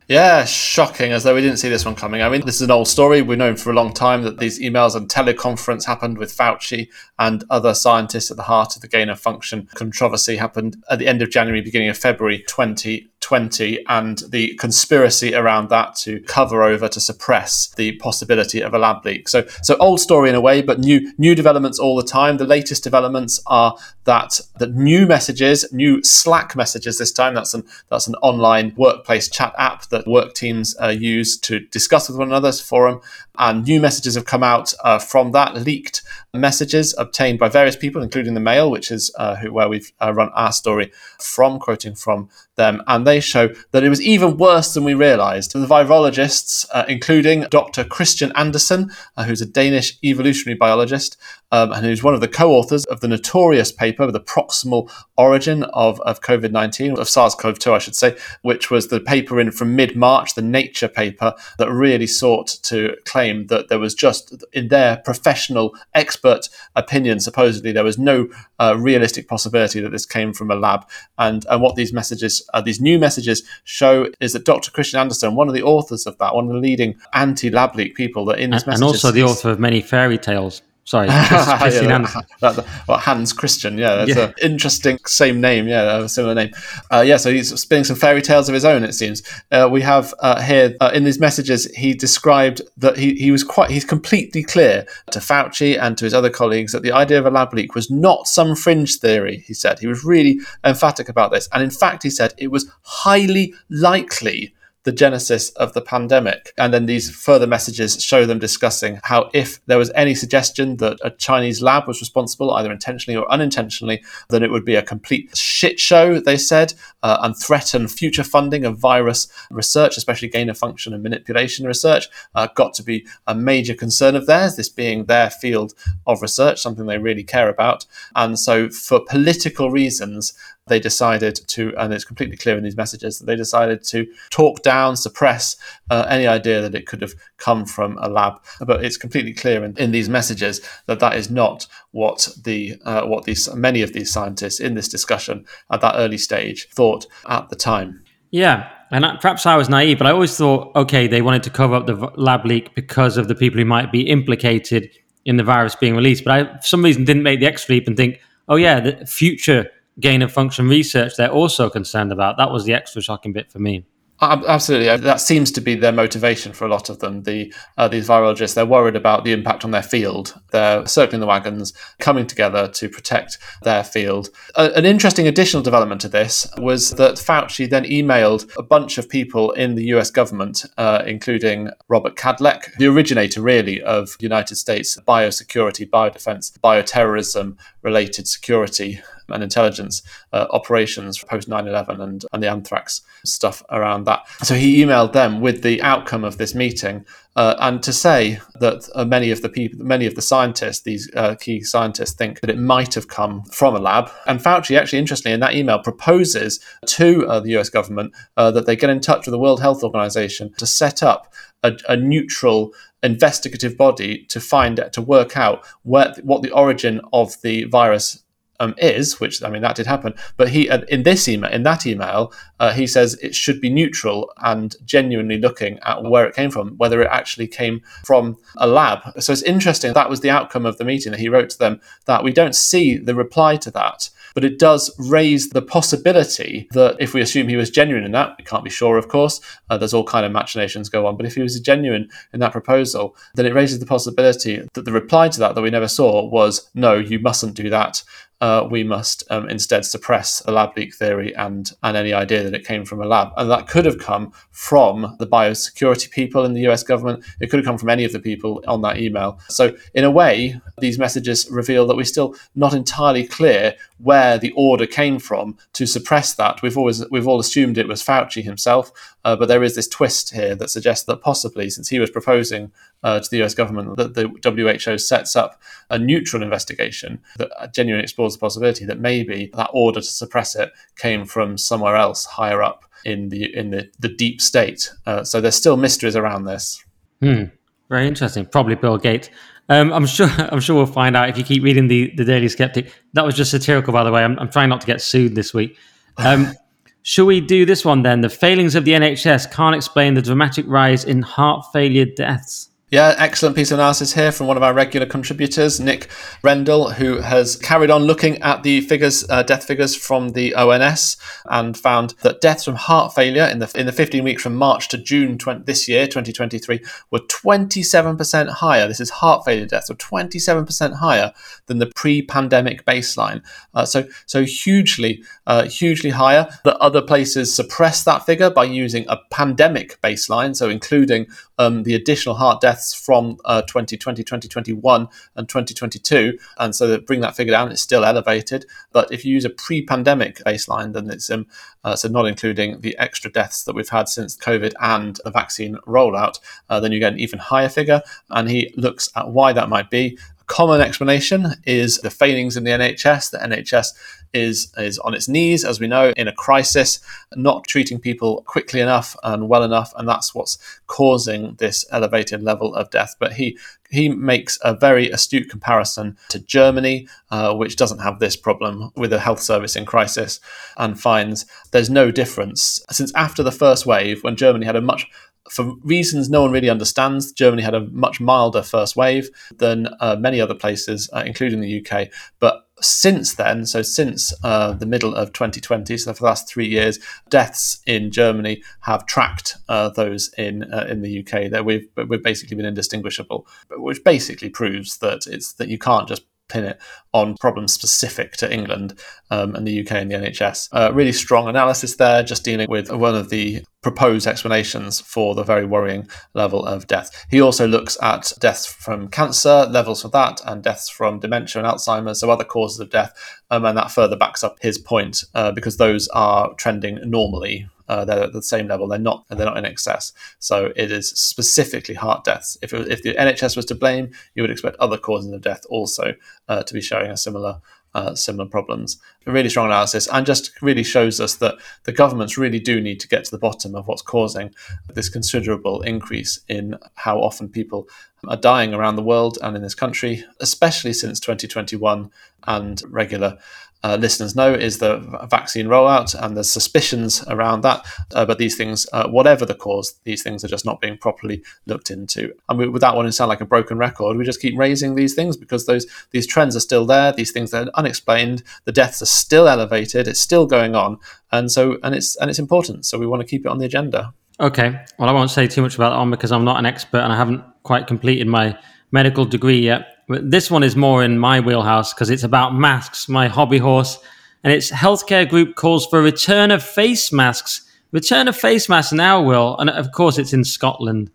Yeah, shocking, as though we didn't see this one coming. I mean, this is an old story. We've known for a long time that these emails and teleconference happened with Fauci and other scientists at the heart of the gain of function controversy happened at the end of January, beginning of February 20 2020 and the conspiracy around that to cover over to suppress the possibility of a lab leak. So, so old story in a way, but new new developments all the time. The latest developments are that that new messages, new Slack messages this time. That's an that's an online workplace chat app that work teams uh, use to discuss with one another's forum. And new messages have come out uh, from that leaked messages obtained by various people, including the Mail, which is uh, who, where we've uh, run our story from, quoting from them. And they show that it was even worse than we realized. The virologists, uh, including Dr. Kristian Andersen, uh, who's a Danish evolutionary biologist, um, and who's one of the co authors of the notorious paper, The Proximal Origin of, of COVID 19, of SARS CoV 2, I should say, which was the paper in from mid March, the Nature paper, that really sought to claim that there was just, in their professional expert opinion, supposedly there was no uh, realistic possibility that this came from a lab. And, and what these messages, uh, these new messages, show is that Dr. Kristian Andersen, one of the authors of that, one of the leading anti lab leak people, that in and, and also the author of many fairy tales. Sorry, [LAUGHS] Christian yeah, that, that, well, Hans Christian. Yeah, that's yeah. an interesting same name. Yeah, a similar name. Uh, yeah, so he's spinning some fairy tales of his own. It seems uh, we have uh, here uh, in these messages. He described that he, he was quite he's completely clear to Fauci and to his other colleagues that the idea of a lab leak was not some fringe theory. He said he was really emphatic about this, and in fact, he said it was highly likely the genesis of the pandemic. And then these further messages show them discussing how if there was any suggestion that a Chinese lab was responsible, either intentionally or unintentionally, then it would be a complete shit show, they said, uh, and threaten future funding of virus research, especially gain of function and manipulation research, uh, got to be a major concern of theirs, this being their field of research, something they really care about. And so, for political reasons, they decided to, and it's completely clear in these messages, that they decided to talk down, suppress uh, any idea that it could have come from a lab. But it's completely clear in, in these messages that that is not what the uh, what these many of these scientists in this discussion at that early stage thought at the time. Yeah, and perhaps I was naive, but I always thought, okay, they wanted to cover up the lab leak because of the people who might be implicated in the virus being released. But I, for some reason, didn't make the extra leap and think, oh yeah, the future gain of function research they're also concerned about. That was the extra shocking bit for me. Absolutely, that seems to be their motivation for a lot of them. The uh, these virologists they're worried about the impact on their field. They're circling the wagons, coming together to protect their field. Uh, an interesting additional development to this was that Fauci then emailed a bunch of people in the U.S. government, uh, including Robert Kadlec, the originator really of United States biosecurity, biodefense, bioterrorism related security and intelligence uh, operations post 9-11 and, and the anthrax stuff around that. So he emailed them with the outcome of this meeting uh, and to say that uh, many of the people, many of the scientists, these uh, key scientists, think that it might have come from a lab. And Fauci, actually, interestingly, in that email, proposes to uh, the U.S. government uh, that they get in touch with the World Health Organization to set up a, a neutral investigative body to find to work out where what the origin of the virus um, is, which I mean that did happen, but he uh, in this email, in that email, uh, he says it should be neutral and genuinely looking at where it came from, whether it actually came from a lab. So it's interesting that was the outcome of the meeting that he wrote to them. That we don't see the reply to that, but it does raise the possibility that if we assume he was genuine in that, we can't be sure, of course. Uh, there's all kind of machinations go on, but if he was genuine in that proposal, then it raises the possibility that the reply to that that we never saw was no, you mustn't do that uh, we must um, instead suppress the lab leak theory and, and any idea that it came from a lab. And that could have come from the biosecurity people in the US government. It could have come from any of the people on that email. So, in a way, these messages reveal that we're still not entirely clear where the order came from to suppress that. We've always we've all assumed it was Fauci himself, uh, but there is this twist here that suggests that possibly, since he was proposing uh, to the US government that the WHO sets up a neutral investigation that genuinely explores the possibility that maybe that order to suppress it came from somewhere else higher up in the in the, the deep state. Uh, so there's still mysteries around this. Hmm. Very interesting. Probably Bill Gates. Um, I'm [LAUGHS] sure. I'm sure we'll find out if you keep reading the the Daily Sceptic. That was just satirical, by the way. I'm, I'm trying not to get sued this week. Um, [LAUGHS] should we do this one then? The failings of the NHS can't explain the dramatic rise in heart failure deaths. Yeah, excellent piece of analysis here from one of our regular contributors, Nick Rendell, who has carried on looking at the figures, uh, death figures from the ONS, and found that deaths from heart failure in the in the 15 weeks from March to June 20, this year, 2023, were 27% higher. This is heart failure deaths, were 27% higher than the pre-pandemic baseline. Uh, so, so hugely, uh, hugely higher. But other places suppress that figure by using a pandemic baseline, so including um, the additional heart deaths from uh, 2020, 2021, and 2022. And so that bring that figure down, it's still elevated. But if you use a pre pandemic baseline, then it's um, uh, so not including the extra deaths that we've had since COVID and the vaccine rollout, uh, then you get an even higher figure. And he looks at why that might be A common explanation is the failings in the NHS. The NHS is is on its knees, as we know, in a crisis, not treating people quickly enough and well enough, and that's what's causing this elevated level of death. But he he makes a very astute comparison to Germany, uh, which doesn't have this problem with a health service in crisis, and finds there's no difference since after the first wave, when Germany had a much for reasons no one really understands, Germany had a much milder first wave than uh, many other places, uh, including the UK. But since then, so since uh, the middle of 2020, so for the last three years, deaths in Germany have tracked uh, those in uh, in the UK. That we've we've basically been indistinguishable, which basically proves that it's that you can't just pin it on problems specific to England um, and the UK and the NHS. Uh, really strong analysis there, just dealing with one of the proposed explanations for the very worrying level of death. He also looks at deaths from cancer, levels for that, and deaths from dementia and Alzheimer's, so other causes of death, um, and that further backs up his point uh, because those are trending normally uh, they're at the same level. They're not. They're not in excess. So it is specifically heart deaths. If it, if the NHS was to blame, you would expect other causes of death also uh, to be showing a similar. Uh, similar problems. A really strong analysis, and just really shows us that the governments really do need to get to the bottom of what's causing this considerable increase in how often people are dying around the world and in this country, especially since 2021 and regular uh, listeners know is the vaccine rollout and the suspicions around that. Uh, but these things, uh, whatever the cause, these things are just not being properly looked into. And we, without wanting to sound like a broken record, we just keep raising these things because those these trends are still there. These things are unexplained. The deaths are still elevated. It's still going on, and so and it's and it's important. So we want to keep it on the agenda. Okay. Well, I won't say too much about that one because I'm not an expert and I haven't quite completed my medical degree yet. This one is more in my wheelhouse because it's about masks, my hobby horse. And its healthcare group calls for return of face masks. Return of face masks now, Will. And of course, it's in Scotland.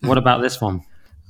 What about this one?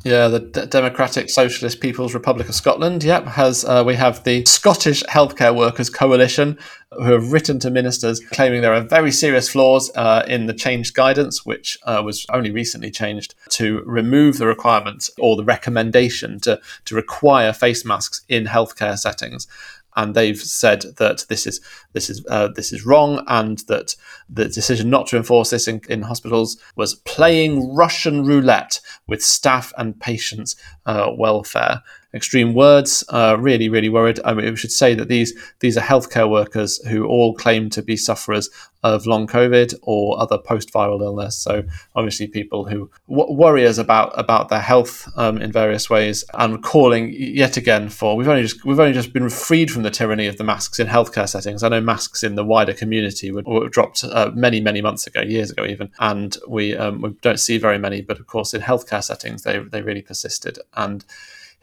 Yeah, the D- Democratic Socialist People's Republic of Scotland. Yep, has uh, we have the Scottish Healthcare Workers Coalition who have written to ministers claiming there are very serious flaws uh, in the changed guidance, which uh, was only recently changed to remove the requirement or the recommendation to to require face masks in healthcare settings and they've said that this is this is uh, this is wrong, and that the decision not to enforce this in, in hospitals was playing Russian roulette with staff and patients' uh, welfare extreme words. Uh, really, really worried. I mean, we should say that these these are healthcare workers who all claim to be sufferers of long COVID or other post-viral illness. So obviously, people who w- worry us about about their health um, in various ways, and calling yet again for we've only just we've only just been freed from the tyranny of the masks in healthcare settings. I know masks in the wider community were, were dropped uh, many many months ago, years ago even, and we um, we don't see very many. But of course, in healthcare settings, they they really persisted and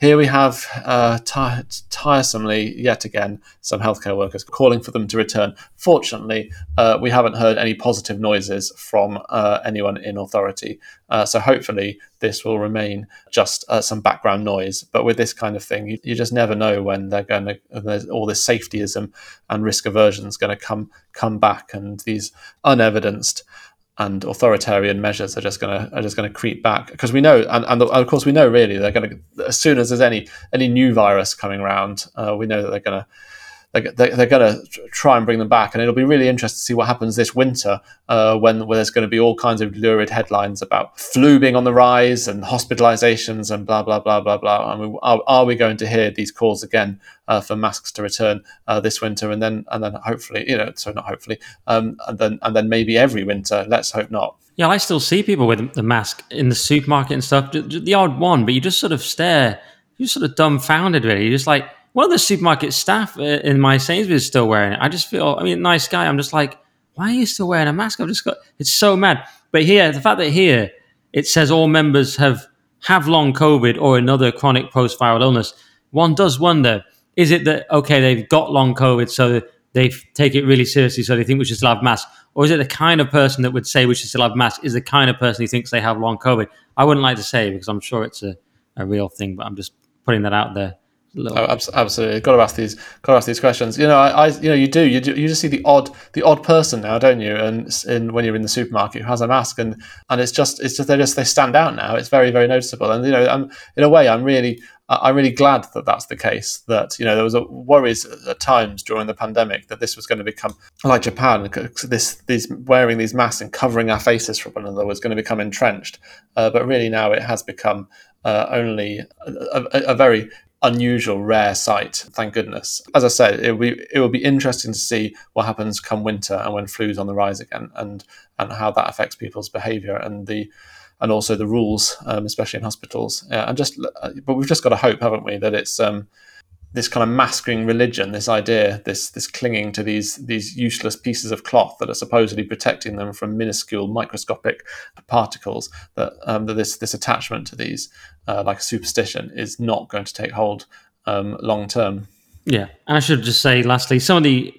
here we have uh, tiresomely, yet again, some healthcare workers calling for them to return. Fortunately, uh, we haven't heard any positive noises from uh, anyone in authority. Uh, so hopefully, this will remain just uh, some background noise. But with this kind of thing, you, you just never know when they're going to, all this safetyism and risk aversion is going to come come back, and these unevidenced and authoritarian measures are just going to are just going to creep back. Because we know and, and of course we know really they're going to as soon as there's any any new virus coming around uh, we know that they're going to they're, they're going to try and bring them back, and it'll be really interesting to see what happens this winter uh, when, when there's going to be all kinds of lurid headlines about flu being on the rise and hospitalizations and blah blah blah blah blah. I mean, are, are we going to hear these calls again uh, for masks to return uh, this winter, and then and then hopefully, you know, so not hopefully, um, and then and then maybe every winter. Let's hope not. Yeah, I still see people with the mask in the supermarket and stuff. The odd one, but you just sort of stare. You're sort of dumbfounded, really. You're just like, one of the supermarket staff uh, in my Sainsbury's is still wearing it. I just feel, I mean, nice guy. I'm just like, why are you still wearing a mask? I've just got, it's so mad. But here, the fact that here it says all members have have long COVID or another chronic post viral illness, one does wonder: is it that okay, they've got long COVID, so they take it really seriously, so they think we should still have masks, or is it the kind of person that would say we should still have masks is the kind of person who thinks they have long COVID? I wouldn't like to say because I'm sure it's a, a real thing, but I'm just putting that out there. Oh, absolutely, got to ask these, got to ask these questions. You know, I, I, you know, you do, you do, you just see the odd, the odd person now, don't you? And in, when you're in the supermarket who has a mask, and and it's just, it's just they just they stand out now. It's very, very noticeable. And you know, I'm in a way, I'm really, I'm really glad that that's the case. That you know, there was a worries at times during the pandemic that this was going to become like Japan. This, these wearing these masks and covering our faces from one another was going to become entrenched. Uh, but really, now it has become uh, only a, a, a, very unusual, rare sight. Thank goodness. As I said, it will be it will be interesting to see what happens come winter and when flu's on the rise again, and and how that affects people's behaviour and the and also the rules, um, especially in hospitals. Yeah, and just but we've just got to hope, haven't we, that it's um, this kind of masking religion, this idea, this this clinging to these these useless pieces of cloth that are supposedly protecting them from minuscule microscopic particles. That um, that this this attachment to these, uh, like a superstition, is not going to take hold um, long term. Yeah, and I should just say, lastly, some of the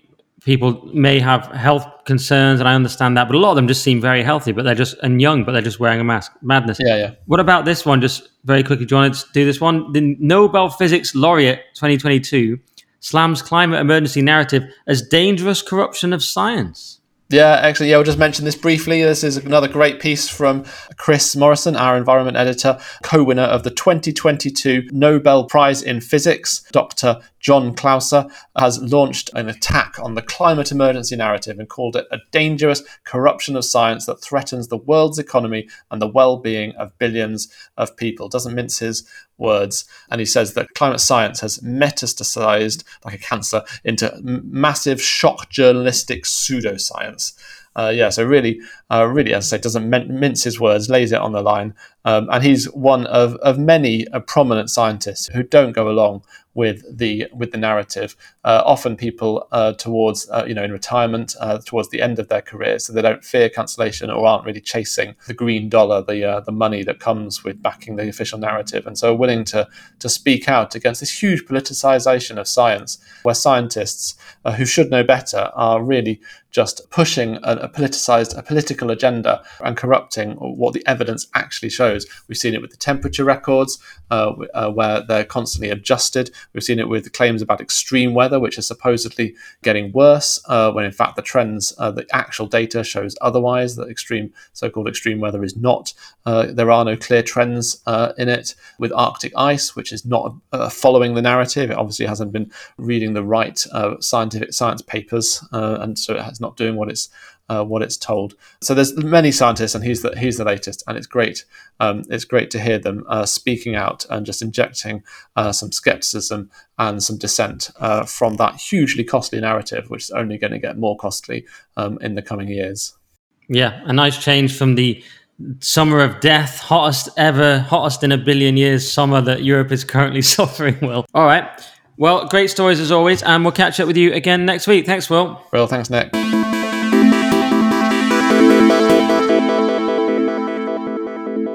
people may have health concerns, and I understand that, but a lot of them just seem very healthy, but they're just and young, but they're just wearing a mask. Madness. Yeah, yeah. What about this one? Just very quickly, do you want to do this one? The Nobel Physics Laureate 2022 slams climate emergency narrative as dangerous corruption of science. Yeah, actually, yeah, we'll just mention this briefly. This is another great piece from Chris Morrison, our environment editor, co winner of the 2022 Nobel Prize in Physics. Dr. John Clauser has launched an attack on the climate emergency narrative and called it a dangerous corruption of science that threatens the world's economy and the well being of billions of people. Doesn't mince his words. And he says that climate science has metastasized, like a cancer, into massive shock journalistic pseudoscience. Uh, yeah, so really, uh, really, as I say, doesn't mince his words, lays it on the line. Um, and he's one of, of many uh, prominent scientists who don't go along with the with the narrative. Uh, often people uh, towards uh, you know in retirement uh, towards the end of their career, so they don't fear cancellation or aren't really chasing the green dollar, the uh, the money that comes with backing the official narrative, and so are willing to to speak out against this huge politicization of science, where scientists uh, who should know better are really just pushing a, a politicized a political agenda and corrupting what the evidence actually shows. We've seen it with the temperature records, where they're constantly adjusted. We've seen it with claims about extreme weather, which is supposedly getting worse, uh, when in fact the trends, uh, the actual data shows otherwise. That extreme, so-called extreme weather, is not. Uh, there are no clear trends uh, in it. With Arctic ice, which is not uh, following the narrative, it obviously hasn't been reading the right scientific science papers, and so it's not doing what it's uh, what it's told. So there's many scientists, and he's the he's the latest, and it's great. Um, it's great to hear them uh, speaking out and just injecting uh, some skepticism and some dissent uh, from that hugely costly narrative, which is only going to get more costly um, in the coming years. Yeah, a nice change from the summer of death, hottest ever, hottest in a billion years summer that Europe is currently [LAUGHS] suffering. Well, all right. Well, great stories as always, and we'll catch up with you again next week. Thanks, Will. Well, thanks, Nick.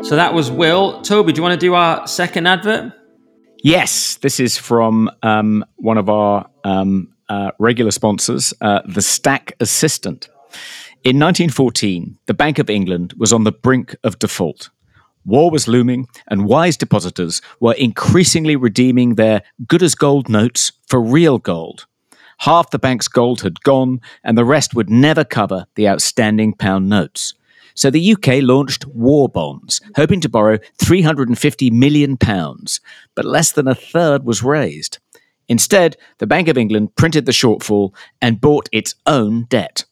So that was Will. Toby, do you want to do our second advert? Yes, this is from um, one of our um, uh, regular sponsors, uh, the Stack Assistant. In 1914, the Bank of England was on the brink of default. War was looming, and wise depositors were increasingly redeeming their good as gold notes for real gold. Half the bank's gold had gone, and the rest would never cover the outstanding pound notes. So the UK launched war bonds, hoping to borrow £350 million, but less than a third was raised. Instead, the Bank of England printed the shortfall and bought its own debt.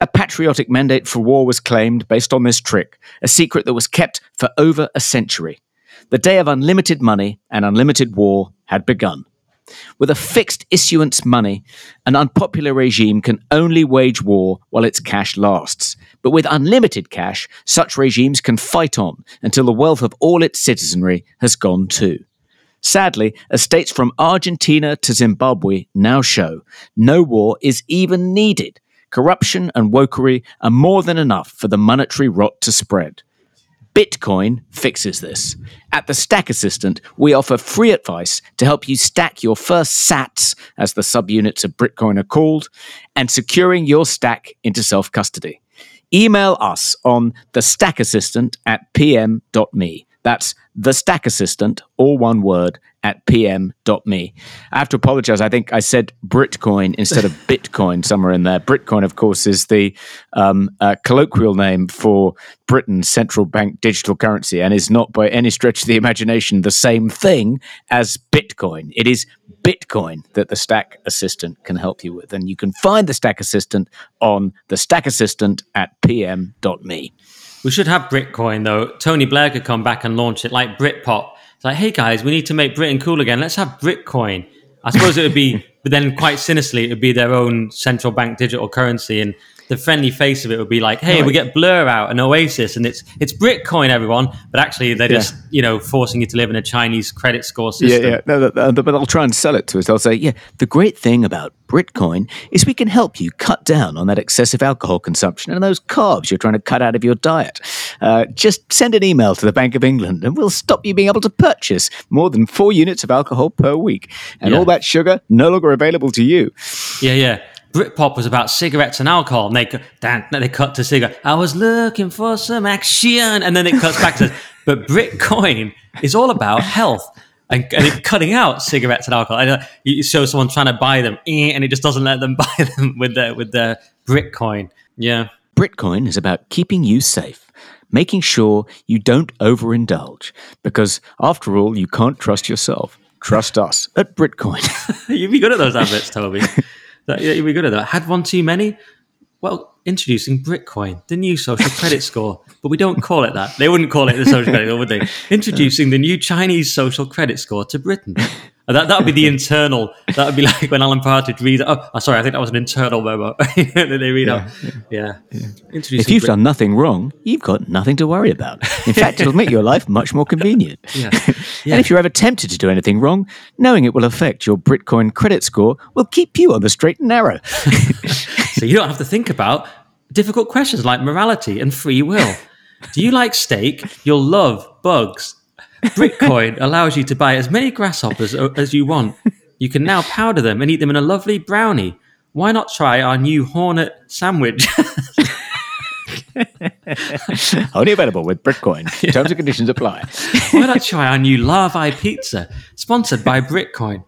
A patriotic mandate for war was claimed based on this trick, a secret that was kept for over a century. The day of unlimited money and unlimited war had begun. With a fixed issuance money, an unpopular regime can only wage war while its cash lasts. But with unlimited cash, such regimes can fight on until the wealth of all its citizenry has gone too. Sadly, as states from Argentina to Zimbabwe now show, no war is even needed. Corruption and wokery are more than enough for the monetary rot to spread. Bitcoin fixes this. At the Stack Assistant, we offer free advice to help you stack your first sats, as the subunits of Bitcoin are called, and securing your stack into self custody. Email us on the Stack Assistant at pm.me. That's the Stack Assistant, all one word, at pm.me. I have to apologize. I think I said Britcoin instead of [LAUGHS] Bitcoin somewhere in there. Britcoin, of course, is the um, uh, colloquial name for Britain's central bank digital currency and is not by any stretch of the imagination the same thing as Bitcoin. It is Bitcoin that the Stack Assistant can help you with. And you can find the Stack Assistant on the Stack Assistant at pm.me. We should have Britcoin though. Tony Blair could come back and launch it like Britpop. It's like, hey guys, we need to make Britain cool again. Let's have Britcoin. I suppose it would be, [LAUGHS] but then quite sinisterly, it would be their own central bank digital currency, and the friendly face of it would be like, hey, we get Blur out and Oasis, and it's it's Britcoin, everyone. But actually, they're just you know forcing you to live in a Chinese credit score system. Yeah, yeah. No, but they'll try and sell it to us. They'll say, yeah, the great thing about Britcoin is we can help you cut down on that excessive alcohol consumption and those carbs you're trying to cut out of your diet. Uh, just send an email to the Bank of England and we'll stop you being able to purchase more than four units of alcohol per week. And Yeah. all that sugar no longer available to you. Yeah, yeah. Britpop was about cigarettes and alcohol, and they they cut to cigarette. I was looking for some action, and then it cuts back to. But Britcoin is all about health and, and it cutting out cigarettes and alcohol. And, uh, you show someone trying to buy them, eh, and it just doesn't let them [LAUGHS] buy them with the with the Britcoin. Yeah, Britcoin is about keeping you safe, making sure you don't overindulge, because after all, you can't trust yourself. Trust us at Britcoin. [LAUGHS] you'd be good at those adverts, Toby. [LAUGHS] That- yeah, be good at that. Had one too many. Well, introducing Britcoin, the new social credit score, but we don't call it that. They wouldn't call it the social credit score, would they? Introducing the new Chinese social credit score to Britain. And That that would be the internal. That would be [LAUGHS] like when Alan Partridge reads. Oh, oh, sorry, I think that was an internal memo [LAUGHS] that they read out. Yeah. Introducing If you've done nothing wrong, you've got nothing to worry about. In [LAUGHS] fact, it'll make your life much more convenient. Yeah. And if you're ever tempted to do anything wrong, knowing it will affect your Britcoin credit score will keep you on the straight and narrow. So you don't have to think about difficult questions like morality and free will. Do you like steak? You'll love bugs. Britcoin [LAUGHS] allows you to buy as many grasshoppers as you want. You can now powder them and eat them in a lovely brownie. Why not try our new Hornet sandwich? [LAUGHS] Only available with Britcoin. Terms and conditions apply. Why not try our new larvae pizza, sponsored by Britcoin?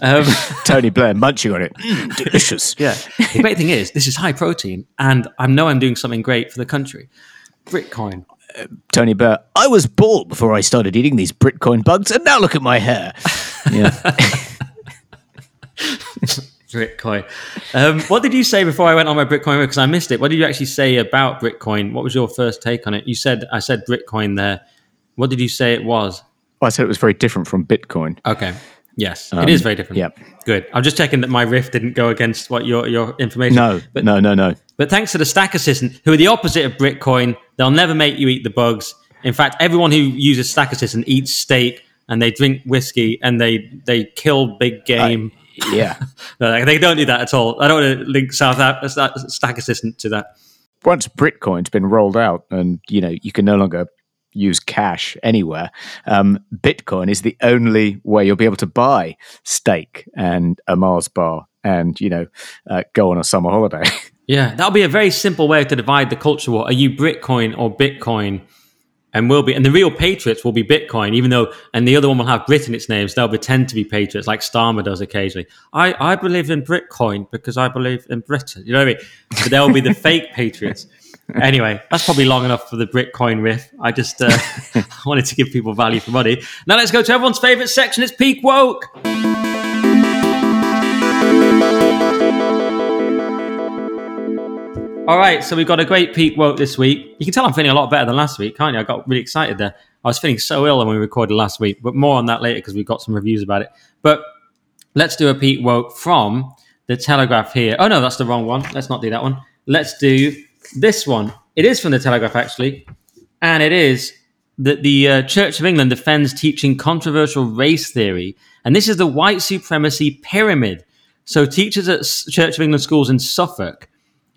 Um, [LAUGHS] Tony Blair munching on it. Mm, [LAUGHS] delicious. yeah. The great thing is, this is high protein, and I know I'm doing something great for the country. Britcoin. Tony Blair, I was bald before I started eating these Britcoin bugs, and now look at my hair. [LAUGHS] Yeah. Britcoin. Um, what did you say before I went on my Britcoin? Because I missed it. What did you actually say about Britcoin? What was your first take on it? You said I said Bitcoin there. What did you say it was? Well, I said it was very different from Bitcoin. Okay. Yes, it is um, very different. yep. Good. I'm just checking that my riff didn't go against what your your information. No, but no, no, no. But thanks to the Stack Assistant, who are the opposite of Britcoin, they'll never make you eat the bugs. In fact, everyone who uses Stack Assistant eats steak and they drink whiskey and they they kill big uh, game. Yeah. [LAUGHS] No, they- they don't do that at all. I don't want to link South Af- uh, Stack Assistant to that. Once Bitcoin's been rolled out and, you know, you can no longer use cash anywhere, um, Britcoin is the only way you'll be able to buy steak and a Mars bar and, you know, uh, go on a summer holiday. [LAUGHS] Yeah, that'll be a very simple way to divide the culture war. Are you Britcoin or Bitcoin? And will be, and the real patriots will be Bitcoin, even though, and the other one will have Brit in its names. They'll pretend to be patriots, like Starmer does occasionally. I, I believe in Bitcoin because I believe in Britain. You know what I mean? But they'll be the [LAUGHS] fake patriots anyway, that's probably long enough for the Britcoin riff. I just uh, [LAUGHS] [LAUGHS] wanted to give people value for money. Now let's go to everyone's favorite section. It's peak woke. All right, so we've got a great peak woke this week. You can tell I'm feeling a lot better than last week, can't you? I got really excited there. I was feeling so ill when we recorded last week, but more on that later because we got some reviews about it. But let's do a peak woke from the Telegraph here. Oh no, that's the wrong one. Let's not do that one. Let's do this one. It is from the Telegraph actually, and it is that the uh, Church of England defends teaching controversial race theory, and this is the white supremacy pyramid. So teachers at Church of England schools in Suffolk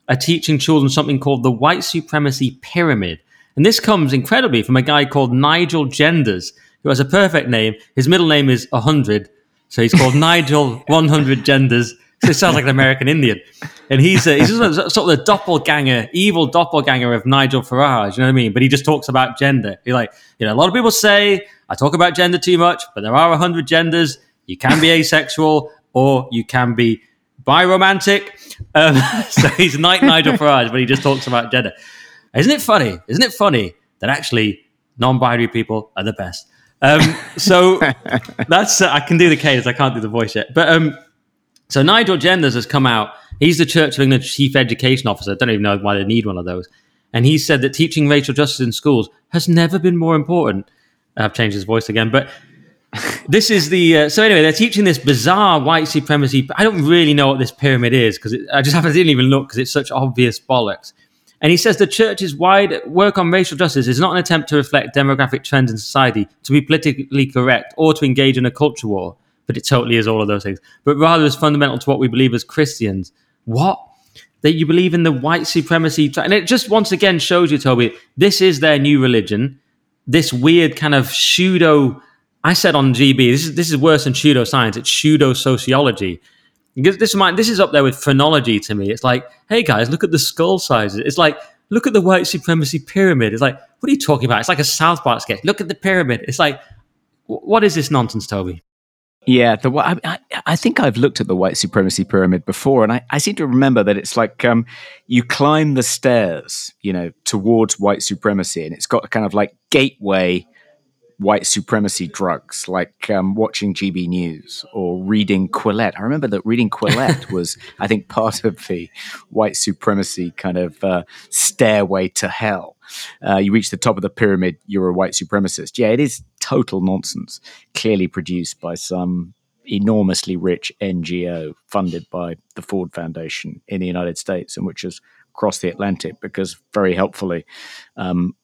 are teaching children something called the white supremacy pyramid. And this comes incredibly from a guy called Nigel Genders, who has a perfect name. His middle name is 100. So he's called [LAUGHS] Nigel 100 Genders. So it sounds like an American Indian. And he's, a, he's sort of the doppelganger, evil doppelganger of Nigel Farage, you know what I mean? But he just talks about gender. He's like, you know, a lot of people say I talk about gender too much, but there are 100 genders. You can be asexual or you can be biromantic. Um, [LAUGHS] so he's Night Nigel Farage, but he just talks about gender. Isn't it funny? Isn't it funny that actually non-binary people are the best? Um, so [LAUGHS] that's uh, I can do the cadence, I can't do the voice yet. But um, so Nigel Genders has come out. He's the Church of England chief education officer. I don't even know why they need one of those. And he said that teaching racial justice in schools has never been more important. I've changed his voice again, but [LAUGHS] this is the uh, so anyway they're teaching this bizarre white supremacy i don't really know what this pyramid is because i just [LAUGHS] haven't didn't even look because it's such obvious bollocks and he says the church's wide work on racial justice is not an attempt to reflect demographic trends in society to be politically correct or to engage in a culture war but it totally is all of those things but rather is fundamental to what we believe as christians what that you believe in the white supremacy and it just once again shows you toby this is their new religion this weird kind of pseudo I said on GB, this is this is worse than pseudoscience. It's pseudo sociology. This is this is up there with phrenology to me. It's like, hey guys, look at the skull sizes. It's like, look at the white supremacy pyramid. It's like, what are you talking about? It's like a South Park sketch. Look at the pyramid. It's like, what is this nonsense, Toby? Yeah, the I, I think I've looked at the white supremacy pyramid before, and I, I seem to remember that it's like um, you climb the stairs, you know, towards white supremacy, and it's got a kind of like gateway white supremacy drugs, like um, watching GB News or reading Quillette. I remember that reading Quillette was, [LAUGHS] I think, part of the white supremacy kind of uh, stairway to hell. Uh, you reach the top of the pyramid, you're a white supremacist. Yeah, it is total nonsense, clearly produced by some enormously rich NGO funded by the Ford Foundation in the United States and which has crossed the Atlantic because very helpfully um,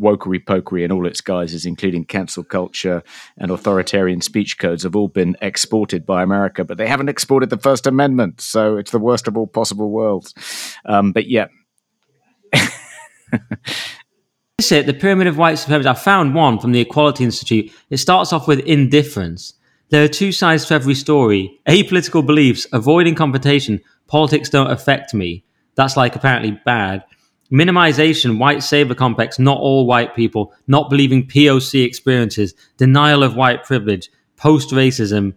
wokery pokery and all its guises, including cancel culture and authoritarian speech codes, have all been exported by America, but they haven't exported the First Amendment. So it's the worst of all possible worlds. Um, but yeah. [LAUGHS] This it, the pyramid of white supremacy. I found one from the Equality Institute. It starts off with indifference. There are two sides to every story. Apolitical beliefs, avoiding confrontation, politics don't affect me. That's like apparently bad minimization, white savior complex, not all white people, not believing POC experiences, denial of white privilege, post racism,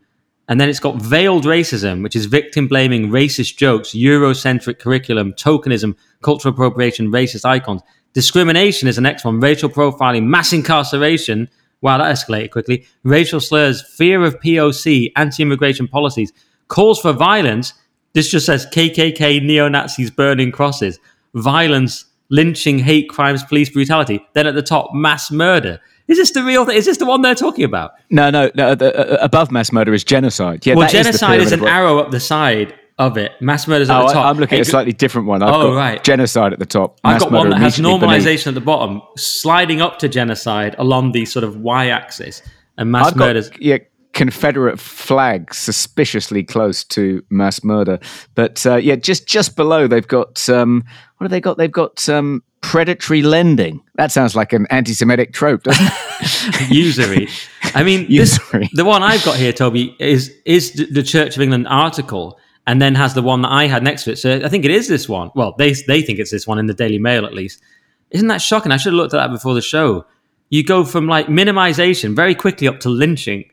and then it's got veiled racism, which is victim blaming, racist jokes, Eurocentric curriculum, tokenism, cultural appropriation, racist icons. Discrimination is the next one, racial profiling, mass incarceration. Wow, that escalated quickly. Racial slurs, fear of POC, anti immigration policies, calls for violence. This just says KKK neo Nazis burning crosses violence, lynching, hate crimes, police brutality. Then at the top, mass murder. Is this the real thing? Is this the one they're talking about? No, no. no the, uh, above mass murder is genocide. Yeah, well, genocide is, is an arrow up the side of it. Mass murder is at oh, the top. I'm looking at a slightly different one. I've oh, right. Genocide at the top. I've got one that has normalization beneath. at the bottom, sliding up to genocide along the sort of y-axis, and mass I've murders. Got, yeah, Confederate flag suspiciously close to mass murder. But uh, yeah, just just below they've got um, what have they got? They've got um, predatory lending. That sounds like an anti-Semitic trope, doesn't it? [LAUGHS] Usury. I mean, Usury. This, the one I've got here, Toby, is is the Church of England article, and then has the one that I had next to it. So I think it is this one. Well, they they think it's this one in the Daily Mail at least. Isn't that shocking? I should have looked at that before the show. You go from like minimization very quickly up to lynching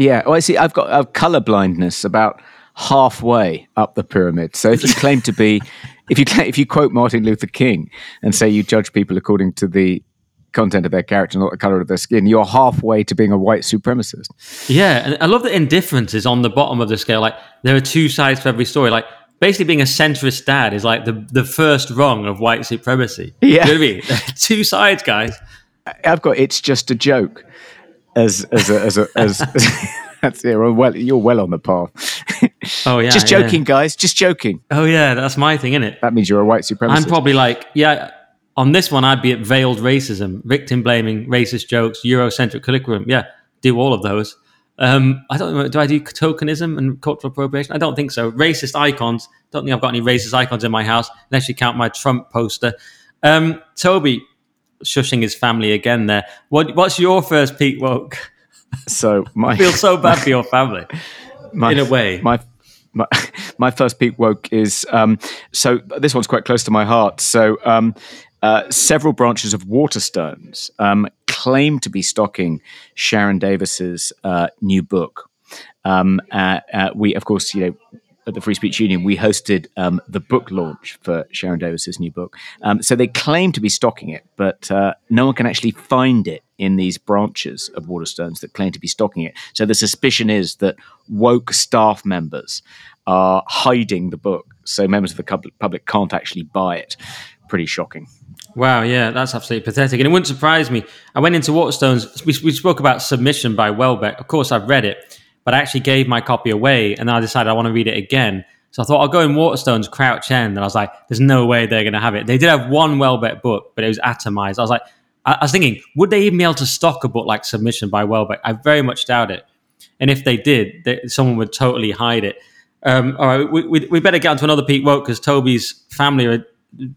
yeah, well, I see. I've got uh, color blindness about halfway up the pyramid. So if you claim to be, [LAUGHS] if you if you quote Martin Luther King and say you judge people according to the content of their character, not the color of their skin, you're halfway to being a white supremacist. Yeah, and I love that indifference is on the bottom of the scale. Like there are two sides to every story. Like basically being a centrist dad is like the the first rung of white supremacy. Yeah. You know I mean? [LAUGHS] Two sides, guys. I've got it's just a joke. As as a, as a, as [LAUGHS] [LAUGHS] that's yeah, well you're well on the path. Oh yeah. just yeah. joking, guys. Just joking. Oh yeah, that's my thing, isn't it? That means you're a white supremacist. I'm probably like, yeah, on this one, I'd be at veiled racism, victim blaming, racist jokes, Eurocentric curriculum. Yeah, do all of those. Um, I don't know. Do I do tokenism and cultural appropriation? I don't think so. Racist icons. Don't think I've got any racist icons in my house, unless you count my Trump poster. Um, Toby, shushing his family again there. What, what's your first peak woke? so my I [LAUGHS] feel so bad for your family. my, in a way. My my, my first peak woke is um, so this one's quite close to my heart. So um, uh, several branches of Waterstones um, claim to be stocking Sharron Davies's uh, new book. Um, uh, uh, we, of course, you know, at the Free Speech Union, we hosted um, the book launch for Sharron Davies's new book. Um, so they claim to be stocking it, but uh, no one can actually find it in these branches of Waterstones that claim to be stocking it. So the suspicion is that woke staff members are hiding the book, so members of the public, can't actually buy it. Pretty shocking. Wow, yeah, that's absolutely pathetic. And it wouldn't surprise me. I went into Waterstones. We, we spoke about submission by Houellebecq. Of course, I've read it, but I actually gave my copy away and then I decided I want to read it again. So I thought I'll go in Waterstones Crouch End. And I was like, there's no way they're going to have it. They did have one Houellebecq book, but it was Atomised. I was like, I, I was thinking, would they even be able to stock a book like Submission by Houellebecq? I very much doubt it. And if they did, they, someone would totally hide it. Um, all right, we, we, we better get onto another peak woke because Toby's family are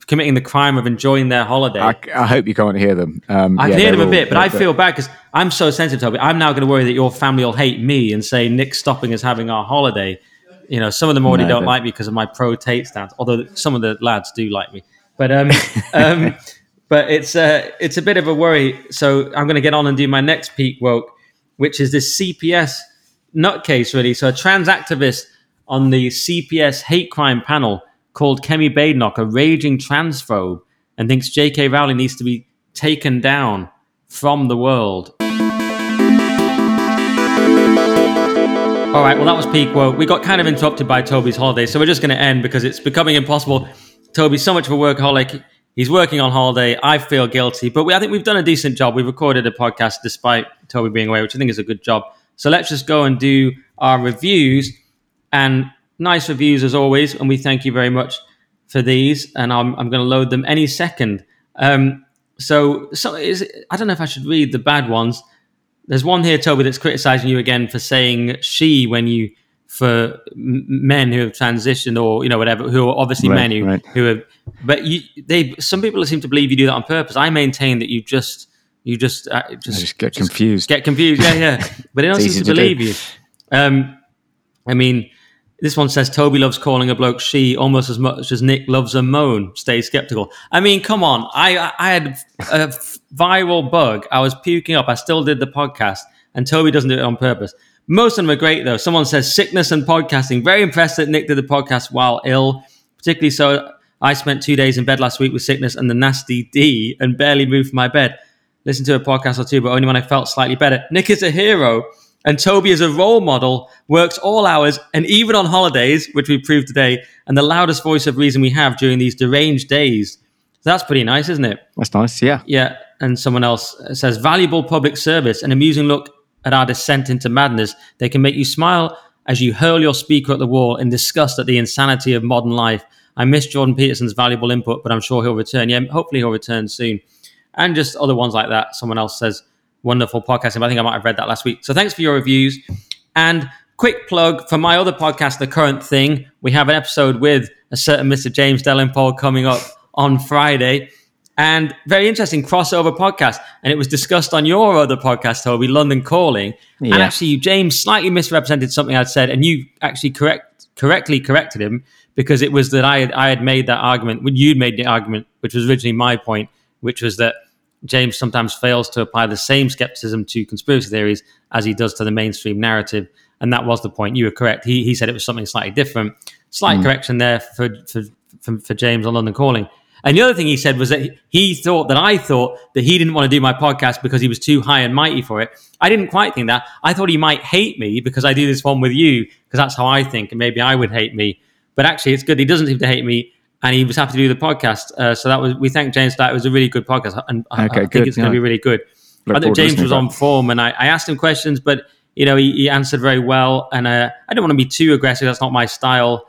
committing the crime of enjoying their holiday. I, I hope you can't hear them. Um, I yeah, can hear them a all- bit, but I feel bad because I'm so sensitive. I'm now going to worry that your family will hate me and say Nick stopping us having our holiday. You know, some of them already No, don't like me because of my pro Tate stance, although some of the lads do like me. But um, [LAUGHS] um, but it's uh, it's a bit of a worry. So I'm going to get on and do my next peak woke, which is this CPS nutcase, really. So a trans activist on the CPS hate crime panel called Kemi Badenoch a raging transphobe and thinks J.K. Rowling needs to be taken down from the world. All right, well, that was peak woke. We got kind of interrupted by Toby's holiday, so we're just going to end because it's becoming impossible. Toby's so much of a workaholic. He's working on holiday. I feel guilty, but we, I think we've done a decent job. We've recorded a podcast despite Toby being away, which I think is a good job. So let's just go and do our reviews and nice reviews as always. And we thank you very much for these. And I'm, I'm going to load them any second. Um, so, so is, I don't know if I should read the bad ones. There's one here, Toby, that's criticizing you again for saying she when you for men who have transitioned or you know whatever who are obviously Right, men who, right. who have but you they some people seem to believe you do that on purpose i maintain that you just you just uh, just, I just get confused. get confused yeah yeah [LAUGHS] but they don't seem to to do. believe you um i mean this one says Toby loves calling a bloke she almost as much as Nick loves a moan. Stay skeptical. I mean, come on. I I had a viral bug. I was puking up. I still did the podcast, and Toby doesn't do it on purpose. Most of them are great though. Someone says sickness and podcasting. Very impressed that Nick did the podcast while ill, particularly so. I spent two days in bed last week with sickness and the nasty D, and barely moved from my bed. Listened to a podcast or two, but only when I felt slightly better. Nick is a hero. And Toby is a role model, works all hours and even on holidays, which we proved today, and the loudest voice of reason we have during these deranged days. So that's pretty nice, isn't it? That's nice. Yeah. Yeah. And someone else says valuable public service, an amusing look at our descent into madness. They can make you smile as you hurl your speaker at the wall in disgust at the insanity of modern life. I miss Jordan Peterson's valuable input, but I'm sure he'll return. Yeah, hopefully he'll return soon. And just other ones like that. Someone else says, wonderful podcasting. I think I might have read that last week. So thanks for your reviews. And quick plug for my other podcast, The Current Thing. We have an episode with a certain Mr. James Delingpole coming up on Friday. And very interesting crossover podcast. And it was discussed on your other podcast, Toby, London Calling. And actually, you, James slightly misrepresented something I'd said, and you actually correct correctly corrected him because it was that I had, I had made that argument when you'd made the argument, which was originally my point, which was that James sometimes fails to apply the same skepticism to conspiracy theories as he does to the mainstream narrative. And that was the point. You were correct. He, he said it was something slightly different. Slight mm. correction there for, for, for, for James on London Calling. And the other thing he said was that he thought that I thought that he didn't want to do my podcast because he was too high and mighty for it. I didn't quite think that. I thought he might hate me because I do this one with you because that's how I think, and maybe I would hate me. But actually, it's good. He doesn't seem to hate me, and he was happy to do the podcast. Uh, so that was we thank James that. It was a really good podcast, and I, Okay, I good, think it's going to be really good. Look I think James was on form, and I, I asked him questions, but you know he, he answered very well, and uh, I don't want to be too aggressive. That's not my style.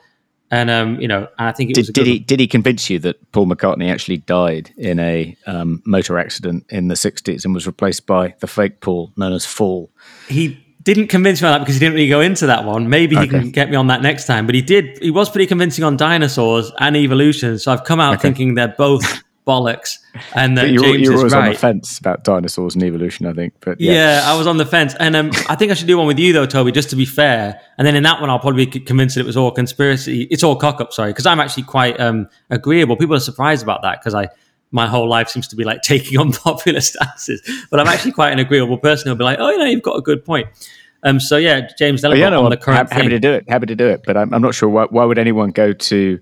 And um, you know, and I think it was a Did, good did he did he convince you that Paul McCartney actually died in a um, motor accident in the '60s and was replaced by the fake Paul known as Faul? he didn't convince me on that because he didn't really go into that one. Maybe he Okay. can get me on that next time. But he did. He was pretty convincing on dinosaurs and evolution. So I've come out thinking they're both [LAUGHS] bollocks, and that But you were, James you were is always on the fence about dinosaurs and evolution, I think. But yeah, Yeah. I was on the fence, and um, I think I should do one with you though, Toby, just to be fair. And then in that one, I'll probably be convinced that it was all conspiracy. It's all cock up, sorry, because I'm actually quite um, agreeable. People are surprised about that because I. My whole life seems to be like [LAUGHS] taking on popular stances, but I'm actually quite an agreeable person who'll be like, "Oh, you know, you've got a good point." Um, so yeah, James, Oh, yeah, no, on the current hap- happy thing. to do it. Happy to do it. But I'm, I'm not sure why, why would anyone go to,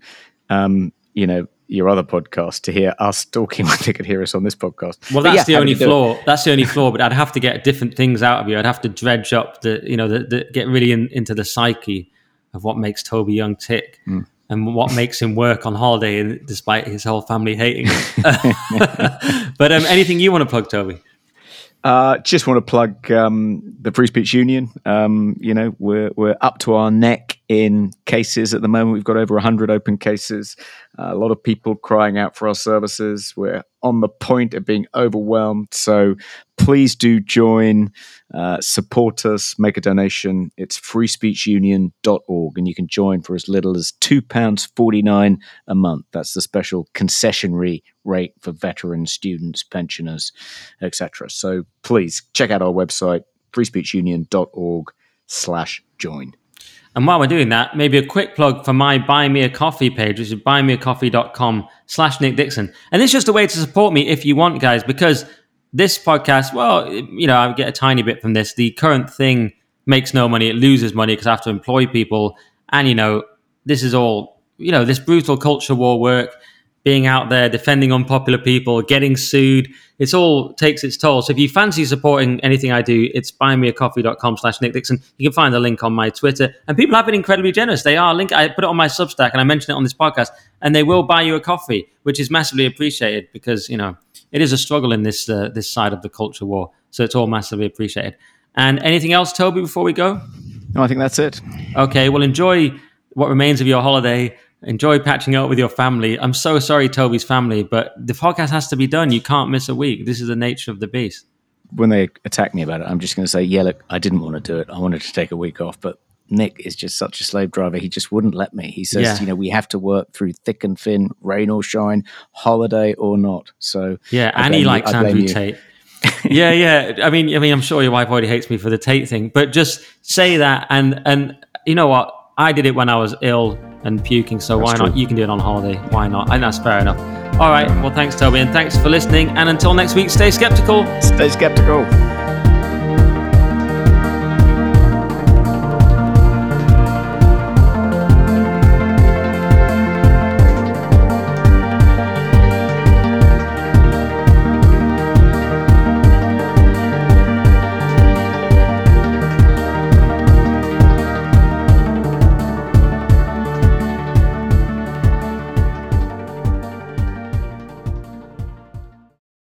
um, you know, your other podcast to hear us talking [LAUGHS] when they could hear us on this podcast. Well, that's yeah, the only to do it. flaw. That's the only flaw. But I'd have to get different things out of you. I'd have to dredge up the, you know, the, the get really in, into the psyche of what makes Toby Young tick Hmm. And what makes him work on holiday, despite his whole family hating him. [LAUGHS] but um, anything you want to plug, Toby? Uh, just want to plug um, the Free Speech Union. Um, you know, we're we're up to our neck in cases at the moment. We've got over hundred open cases. A lot of people crying out for our services. We're on the point of being overwhelmed. So please do join, uh, support us, make a donation. It's freespeechunion.org, and you can join for as little as two pounds forty nine a month. That's the special concessionary rate for veterans, students, pensioners, etc. So please check out our website, freespeechunion.org slash join. And while we're doing that, maybe a quick plug for my Buy Me a Coffee page, which is buymeacoffee.com slash Nick Dixon. And it's just a way to support me if you want, guys, because this podcast, well, you know, I get a tiny bit from this. The current thing makes no money. It loses money because I have to employ people. And, you know, this is all, you know, this brutal culture war work, being out there, defending unpopular people, getting sued. It's all takes its toll. So if you fancy supporting anything I do, it's buymeacoffee.com slash Nick Dixon. You can find the link on my Twitter. And people have been incredibly generous. They are link. I put it on my Substack and I mention it on this podcast and they will buy you a coffee, which is massively appreciated because, you know, it is a struggle in this, uh, this side of the culture war. So it's all massively appreciated. And anything else, Toby, before we go? No, I think that's it. Okay, well, enjoy what remains of your holiday. Enjoy patching up with your family. I'm so sorry, Toby's family, but the podcast has to be done. You can't miss a week. This is the nature of the beast. When they attack me about it, I'm just going to say, yeah, look, I didn't want to do it. I wanted to take a week off, but Nick is just such a slave driver. He just wouldn't let me. He says, Yeah. you know, we have to work through thick and thin, rain or shine, holiday or not. So Yeah, and he likes Andrew you. Tate. [LAUGHS] yeah, yeah. I mean, I mean, I'm sure your wife already hates me for the Tate thing, but just say that, and and you know what? I did it when I was ill and puking, so why not? You can do it on holiday. Why not? And that's fair enough. All right. Well, thanks, Toby, and thanks for listening. And until next week, stay skeptical. Stay skeptical.